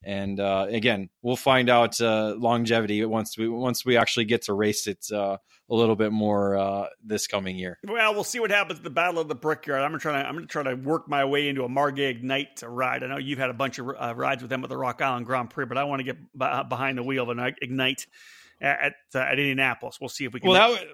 and uh, again, we'll find out uh, longevity once we once we actually get to race it uh, a little bit more uh, this coming year. Well, we'll see what happens at the Battle of the Brickyard. I'm gonna try to I'm gonna try to work my way into a Margay Ignite ride. I know you've had a bunch of uh, rides with them at the Rock Island Grand Prix, but I want to get b- behind the wheel of an Ignite at at, at Indianapolis. We'll see if we can. Well, that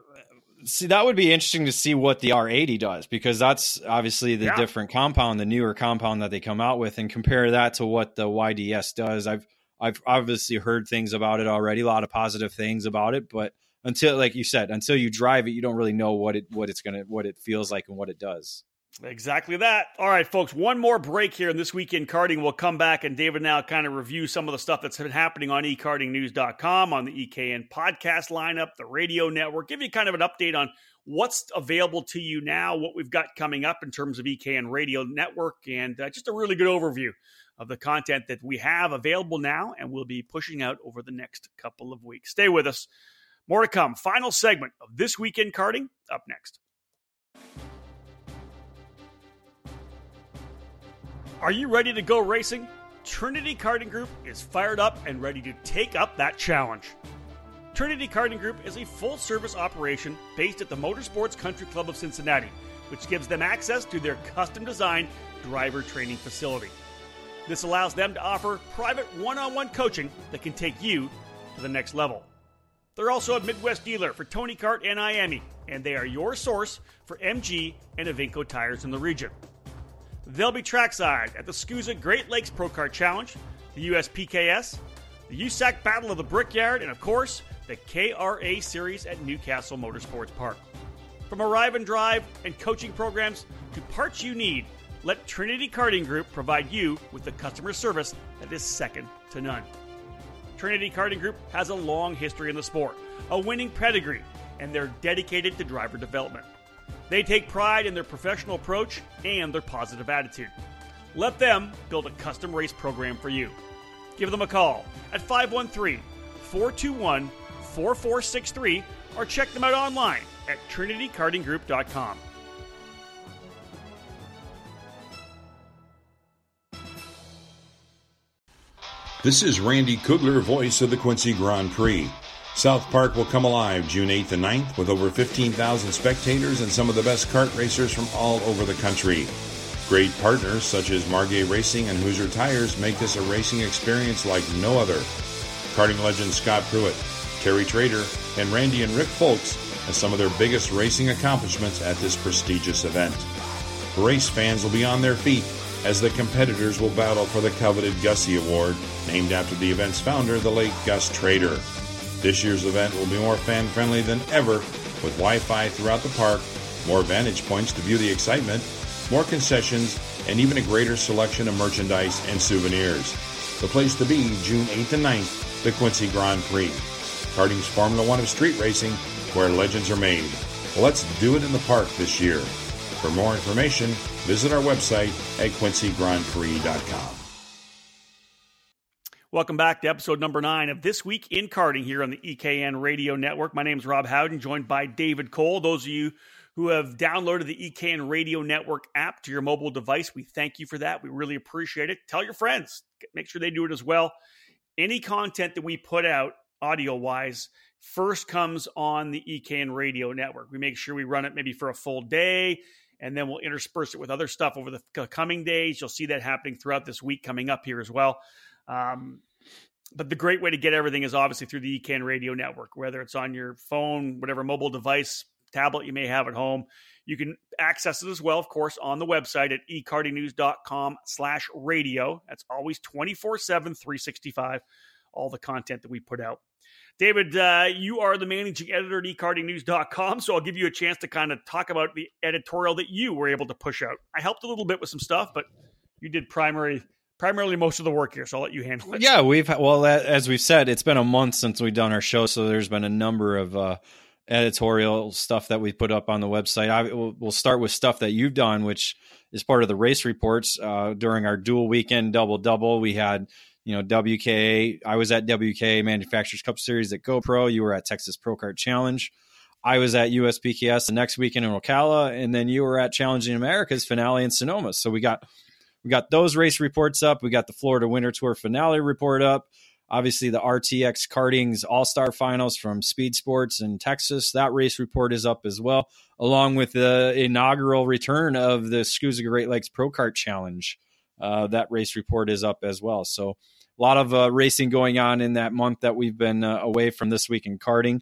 see that would be interesting to see what the R80 does because that's obviously the yeah. different compound, the newer compound that they come out with, and compare that to what the YDS does. I've I've obviously heard things about it already, a lot of positive things about it, but until like you said, until you drive it, you don't really know what it what it's gonna what it feels like and what it does. Exactly that. All right, folks, one more break here in this weekend in karting. We'll come back and David now kind of review some of the stuff that's been happening on ekartingnews.com, on the EKN podcast lineup, the radio network, give you kind of an update on what's available to you now, what we've got coming up in terms of EKN radio network, and uh, just a really good overview of the content that we have available now and we'll be pushing out over the next couple of weeks. Stay with us. More to come. Final segment of This weekend in Karting up next. Are you ready to go racing? Trinity Karting Group is fired up and ready to take up that challenge. Trinity Karting Group is a full service operation based at the Motorsports Country Club of Cincinnati, which gives them access to their custom designed driver training facility. This allows them to offer private one on one coaching that can take you to the next level. They're also a Midwest dealer for Tony Kart and IAME, and they are your source for MG and Evinco tires in the region. They'll be trackside at the SKUSA Great Lakes Pro Kart Challenge, the USPKS, the USAC Battle of the Brickyard, and of course, the KRA Series at Newcastle Motorsports Park. From arrive and drive and coaching programs to parts you need, let Trinity Karting Group provide you with the customer service that is second to none. Trinity Karting Group has a long history in the sport, a winning pedigree, and they're dedicated to driver development. They take pride in their professional approach and their positive attitude. Let them build a custom race program for you. Give them a call at 513 421 4463 or check them out online at trinitykartinggroup.com. This is Randy Kugler, voice of the Quincy Grand Prix. South Park will come alive June 8th and 9th with over 15,000 spectators and some of the best kart racers from all over the country. Great partners such as Margay Racing and Hoosier Tires make this a racing experience like no other. Karting legend Scott Pruett, Terry Trader, and Randy and Rick Folks as some of their biggest racing accomplishments at this prestigious event. Race fans will be on their feet as the competitors will battle for the coveted Gussie Award, named after the event's founder, the late Gus Trader. This year's event will be more fan friendly than ever, with Wi Fi throughout the park, more vantage points to view the excitement, more concessions, and even a greater selection of merchandise and souvenirs. The place to be, June 8th and 9th, the Quincy Grand Prix. Karting's Formula One of street racing, where legends are made. Let's do it in the park this year. For more information, visit our website at quincygrandprix.com. Welcome back to episode number nine of This Week in Karting here on the EKN Radio Network. My name is Rob Howden, joined by David Cole. Those of you who have downloaded the EKN Radio Network app to your mobile device, we thank you for that. We really appreciate it. Tell your friends, make sure they do it as well. Any content that we put out audio wise first comes on the EKN Radio Network. We make sure we run it maybe for a full day and then we'll intersperse it with other stuff over the coming days. You'll see that happening throughout this week coming up here as well. Um, but the great way to get everything is obviously through the EKN Radio Network, whether it's on your phone, whatever mobile device, tablet you may have at home. You can access it as well, of course, on the website at ekartingnews.com slash radio. That's always 24 7, 365, all the content that we put out. David, uh, you are the managing editor at ekartingnews.com, so I'll give you a chance to kind of talk about the editorial that you were able to push out. I helped a little bit with some stuff, but you did primary primarily most of the work here, so I'll let you handle it. Yeah, we've well, as we've said, it's been a month since we've done our show, so there's been a number of uh, editorial stuff that we put up on the website. I, we'll, we'll, start with stuff that you've done, which is part of the race reports uh, during our dual weekend double double. We had you know, WKA. I was at WKA Manufacturers Cup Series at GoPro. You were at Texas Pro Kart Challenge. I was at USPKS the next weekend in Ocala, and then you were at Challenging America's finale in Sonoma. So we got we got those race reports up. We got the Florida Winter Tour finale report up. Obviously, the RTX Karting's All Star Finals from Speed Sports in Texas. That race report is up as well, along with the inaugural return of the SKUSA Great Lakes Pro Kart Challenge. Uh, that race report is up as well. So a lot of uh, racing going on in that month that we've been uh, away from this week in karting.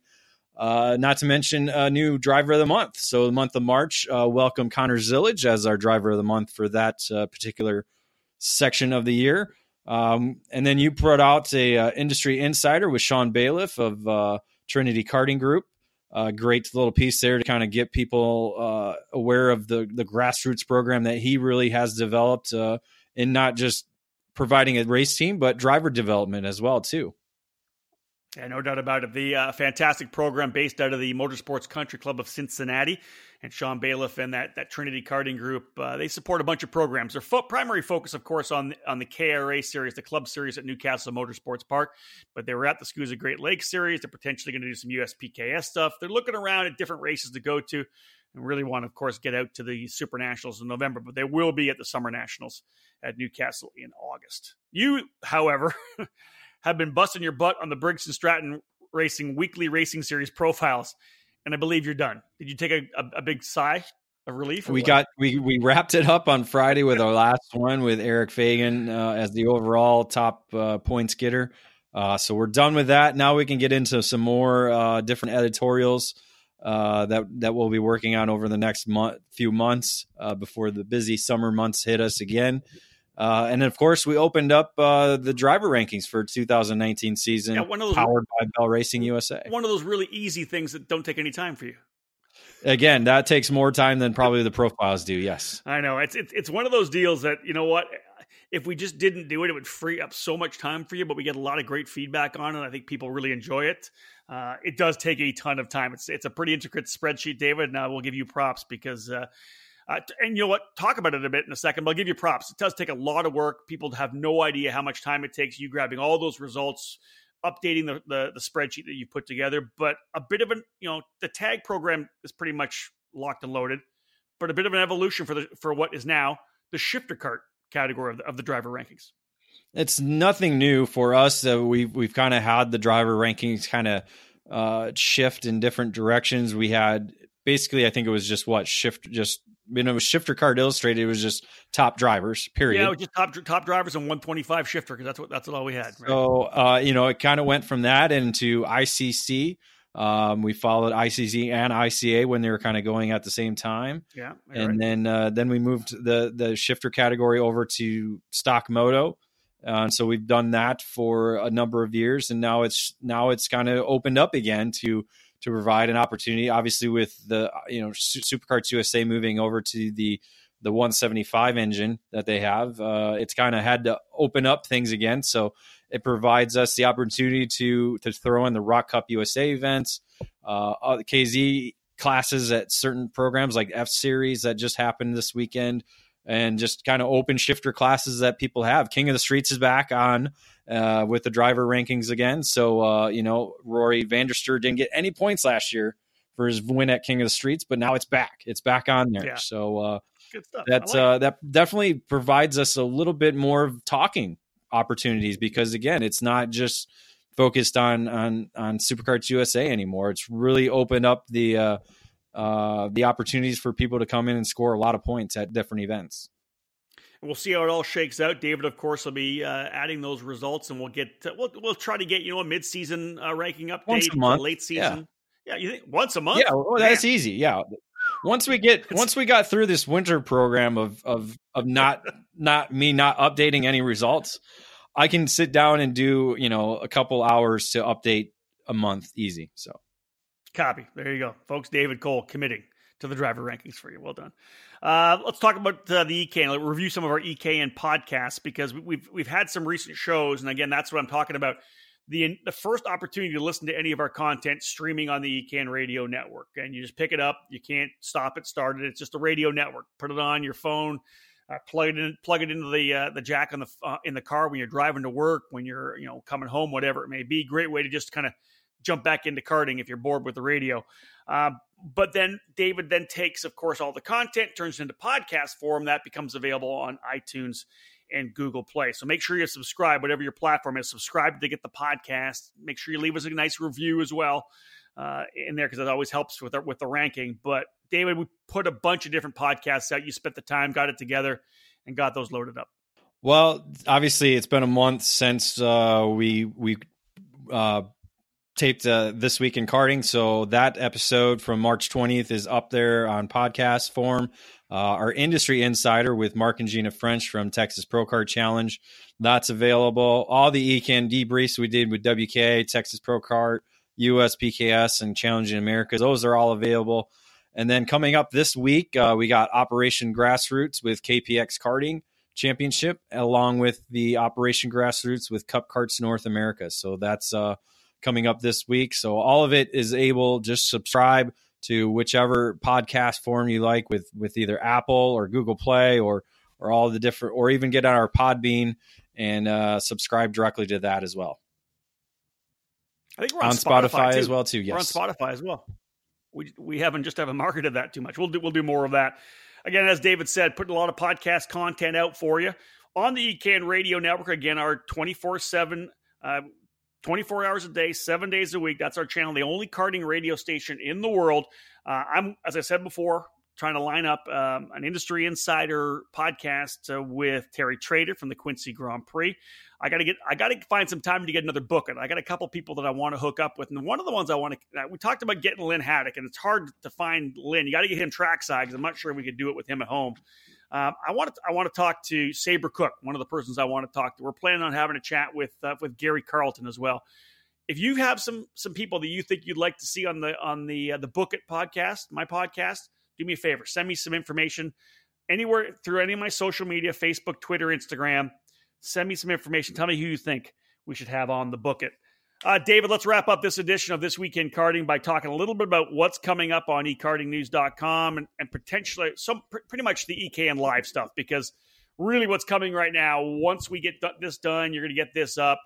Uh, not to mention a new driver of the month. So the month of March, uh, welcome Connor Zilisch as our driver of the month for that uh, particular section of the year. Um, and then you put out a uh, industry insider with Sean Bailiff of Trinity Karting Group. great little piece there to kind of get people aware of the the grassroots program that he really has developed, and not just providing a race team, but driver development as well too. Yeah, no doubt about it. The uh, fantastic program based out of the Motorsports Country Club of Cincinnati, and Sean Bailiff and that that Trinity Karting Group. Uh, they support a bunch of programs. Their fo- primary focus, of course, on on the KRA series, the Club Series at Newcastle Motorsports Park. But they were at the SKUSA Great Lakes Series. They're potentially going to do some USPKS stuff. They're looking around at different races to go to, and really want, of course, get out to the Super Nationals in November. But they will be at the Summer Nationals at Newcastle in August. You, however, have been busting your butt on the Briggs and Stratton Racing Weekly Racing Series profiles, and I believe you're done. Did you take a, a, a big sigh of relief? We what? got we we wrapped it up on Friday with our last one with Eric Fagan uh, as the overall top uh, points getter. Uh, so we're done with that. Now we can get into some more uh, different editorials uh, that that we'll be working on over the next month, few months uh, before the busy summer months hit us again. Uh, and of course, we opened up uh, the driver rankings for 2019 season, Yeah, one of those- powered by Bell Racing USA. One of those really easy things that don't take any time for you. Again, that takes more time than probably the profiles do. Yes. I know it's it's it's one of those deals that you know what if we just didn't do it, it would free up so much time for you. But we get a lot of great feedback on it. I think people really enjoy it. Uh, it does take a ton of time. It's it's a pretty intricate spreadsheet, David, and I will give you props because. Uh, and you know what? Talk about it a bit in a second, but I'll give you props. It does take a lot of work. People have no idea how much time it takes you grabbing all those results, updating the, the, the spreadsheet that you put together. But a bit of an, you know, the tag program is pretty much locked and loaded, but a bit of an evolution for the for what is now the shifter cart category of the, of the driver rankings. it's nothing new for us. Uh, we've we've kind of had the driver rankings kind of uh, shift in different directions. We had basically, I think it was just what shift just you know, it was shifter card illustrated. It was just top drivers. Period. Yeah, it was just top top drivers and 125 shifter because that's what that's all we had. Right? So uh, you know, it kind of went from that into ICC. Um, we followed ICC and ICA when they were kind of going at the same time, yeah, and right. then uh, then we moved the the shifter category over to stock moto. Uh, so we've done that for a number of years, and now it's now it's kind of opened up again to to provide an opportunity. Obviously, with the you know Su- SuperKarts USA moving over to the the 175 engine that they have, uh, it's kind of had to open up things again. So it provides us the opportunity to to throw in the ROK Cup USA events, uh, uh, KZ classes at certain programs like F Series that just happened this weekend, and just kind of open shifter classes that people have. King of the Streets is back on uh, with the driver rankings again. So uh, you know Rory van der Steur didn't get any points last year for his win at King of the Streets, but now it's back. It's back on there. Yeah. So uh, Good stuff. that like uh, that definitely provides us a little bit more of talking opportunities because again, it's not just focused on on on SuperKarts USA anymore. It's really opened up the uh, the opportunities for people to come in and score a lot of points at different events. We'll see how it all shakes out. David, of course, will be uh, adding those results, and we'll get to, we'll we'll try to get you know a mid season uh, ranking update, Once a month. late season. Yeah. you think once a month? Yeah, well, that's easy. Yeah. Once we get once we got through this winter program of of of not not me not updating any results, I can sit down and do, you know, a couple hours to update a month easy. So Copy. There you go, folks. David Cole committing to the driver rankings for you. Well done. Uh, let's talk about uh, the. Let's review some of our EKN podcasts because we- we've we've had some recent shows, and again, that's what I'm talking about. The the first opportunity to listen to any of our content streaming on the EKN radio network, and you just pick it up. You can't stop it, start it. It's just a radio network. Put it on your phone. Uh, plug it in, plug it into the uh, the jack on the uh, in the car when you're driving to work, when you're you know coming home, whatever it may be. Great way to just kind of jump back into karting if you're bored with the radio. Um, but then David then takes, of course, all the content, turns it into podcast form that becomes available on iTunes and Google Play. So make sure you subscribe, whatever your platform is. Subscribe to get the podcast. Make sure you leave us a nice review as well uh, in there because that always helps with the, with the ranking. But David, we put a bunch of different podcasts out. You spent the time, got it together, and got those loaded up. Well, obviously, it's been a month since uh, we we uh, taped uh, this week in karting. So that episode from March 20th is up there on podcast form. Uh, our industry insider with Mark and Gina French from Texas Pro Kart Challenge, that's available. All the EKN debriefs we did with WK, Texas Pro Kart, US PKS, and Challenging America, those are all available. And then coming up this week, uh, we got Operation Grassroots with KPX Karting Championship, along with the Operation Grassroots with Cup Karts North America. So that's uh, coming up this week. So all of it is able. Just subscribe to whichever podcast form you like, with with either Apple or Google Play or or all the different, or even get on our Podbean and uh, subscribe directly to that as well. I think we're on, On Spotify, too. as well too. Yes, We're on Spotify as well. We we haven't just haven't marketed that too much. We'll do we'll do more of that. Again, as David said, putting a lot of podcast content out for you on the EKN Radio Network. Again, our twenty four seven. 24 hours a day, seven days a week. That's our channel, the only karting radio station in the world. Uh, I'm, as I said before, trying to line up um, an industry insider podcast uh, with Terry Trader from the Quincy Grand Prix. I got to get, I got to find some time to get another book. And I got a couple people that I want to hook up with. And one of the ones I want to, we talked about getting Lynn Haddock, and it's hard to find Lynn. You got to get him trackside because I'm not sure we could do it with him at home. Um, I want to I want to talk to Sabré Cook, one of the persons I want to talk to. We're planning on having a chat with uh, with Gary Carlton as well. If you have some some people that you think you'd like to see on the on the uh, the Book It podcast, my podcast, do me a favor, send me some information anywhere through any of my social media, Facebook, Twitter, Instagram. Send me some information. Tell me who you think we should have on the Book It. Uh, David, let's wrap up this edition of This Week in Karting by talking a little bit about what's coming up on ekartingnews.com and, and potentially some pretty much the EKN live stuff because really what's coming right now, once we get this done, you're going to get this up.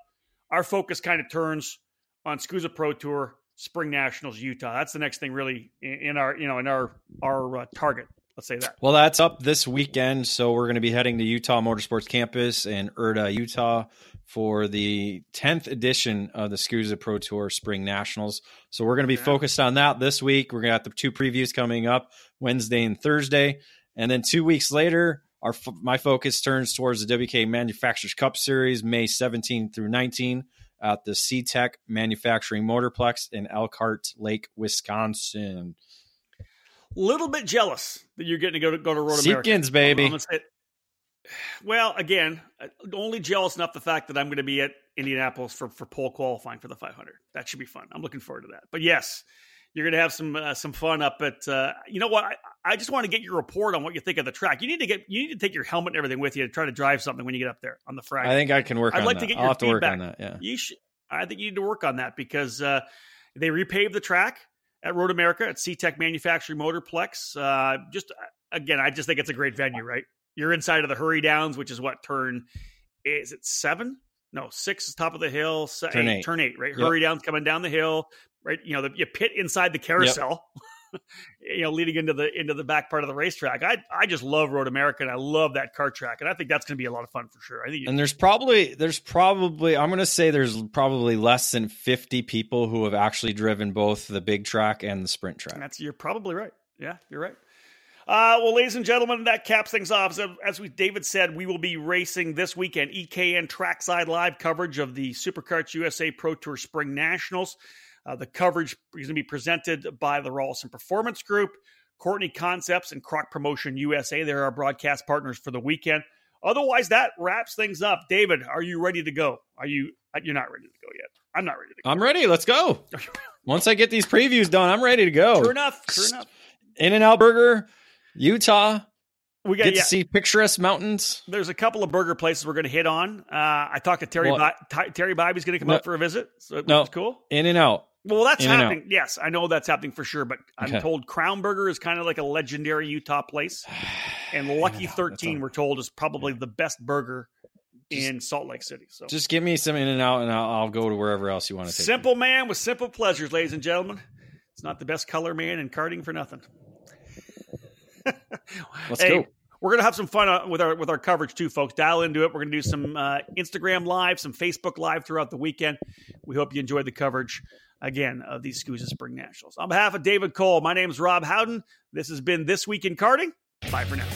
Our focus kind of turns on SKUSA Pro Tour, Spring Nationals, Utah. That's the next thing really in, in our, you know, in our, our uh, target. Let's say that. Well, that's up this weekend. So we're going to be heading to Utah Motorsports Campus in Erta, Utah for the 10th edition of the SKUSA Pro Tour Spring Nationals. So we're going to be yeah. focused on that this week. We're going to have the two previews coming up Wednesday and Thursday. And then two weeks later, our my focus turns towards the WK Manufacturers Cup Series, May 17 through 19 at the SeaTech Manufacturing Motorplex in Elkhart Lake, Wisconsin. Little bit jealous that you're getting to go to go to Road America. Seekins, baby. I'm, I'm well, again, uh, only jealous enough the fact that I'm going to be at Indianapolis for for pole qualifying for the 500. That should be fun. I'm looking forward to that. But yes, you're going to have some uh, some fun up at. Uh, you know what? I, I, just want to get your report on what you think of the track. You need to get you need to take your helmet and everything with you to try to drive something when you get up there on the Friday. I think I can work. I'd like that. to get I'll your feedback. to work on that. Yeah, you should. I think you need to work on that because uh, they repaved the track at Road America at SeaTech Manufacturing Motorplex. Uh, just again, I just think it's a great venue, right? You're inside of the hurry downs, which is what turn is it seven? No, six is top of the hill. turn eight, eight. turn eight, right? Yep. Hurry downs coming down the hill, right? You know, the, you pit inside the carousel. Yep. you know, leading into the into the back part of the racetrack. I I just love Road America and I love that car track, and I think that's going to be a lot of fun for sure. I think. And there's probably there's probably I'm going to say there's probably less than 50 people who have actually driven both the big track and the sprint track. That's you're probably right. Yeah, you're right. Uh, well, ladies and gentlemen, that caps things off. So, as we, David said, we will be racing this weekend. EKN Trackside Live coverage of the SuperKarts USA Pro Tour Spring Nationals. Uh, the coverage is going to be presented by the Rolison Performance Group, Courtney Concepts, and Croc Promotion USA. They're our broadcast partners for the weekend. Otherwise, that wraps things up. David, are you ready to go? Are you? You're not ready to go yet. I'm not ready to go. I'm ready. Let's go. Once I get these previews done, I'm ready to go. True enough. True enough. In and Out Burger Utah. We got get yeah. to see picturesque mountains. There's a couple of burger places we're going to hit on. Uh, I talked to Terry. Well, Bi- Terry Bobby's going to come no, up for a visit. So no, cool. In and out. Well, that's in happening. Yes, I know that's happening for sure. But I'm okay. told Crown Burger is kind of like a legendary Utah place, and Lucky Thirteen, we're told, is probably the best burger just, in Salt Lake City. So just give me some In and Out, and I'll, I'll, go to wherever else you want to take. Simple me. man with simple pleasures, ladies and gentlemen. It's not the best color man in karting for nothing. Let's hey, go. We're gonna have some fun uh, with our with our coverage too, folks. Dial into it. We're gonna do some uh, Instagram live, some Facebook live throughout the weekend. We hope you enjoyed the coverage again of these SKUSA Spring Nationals. On behalf of David Cole, my name is Rob Howden. This has been this week in karting. Bye for now.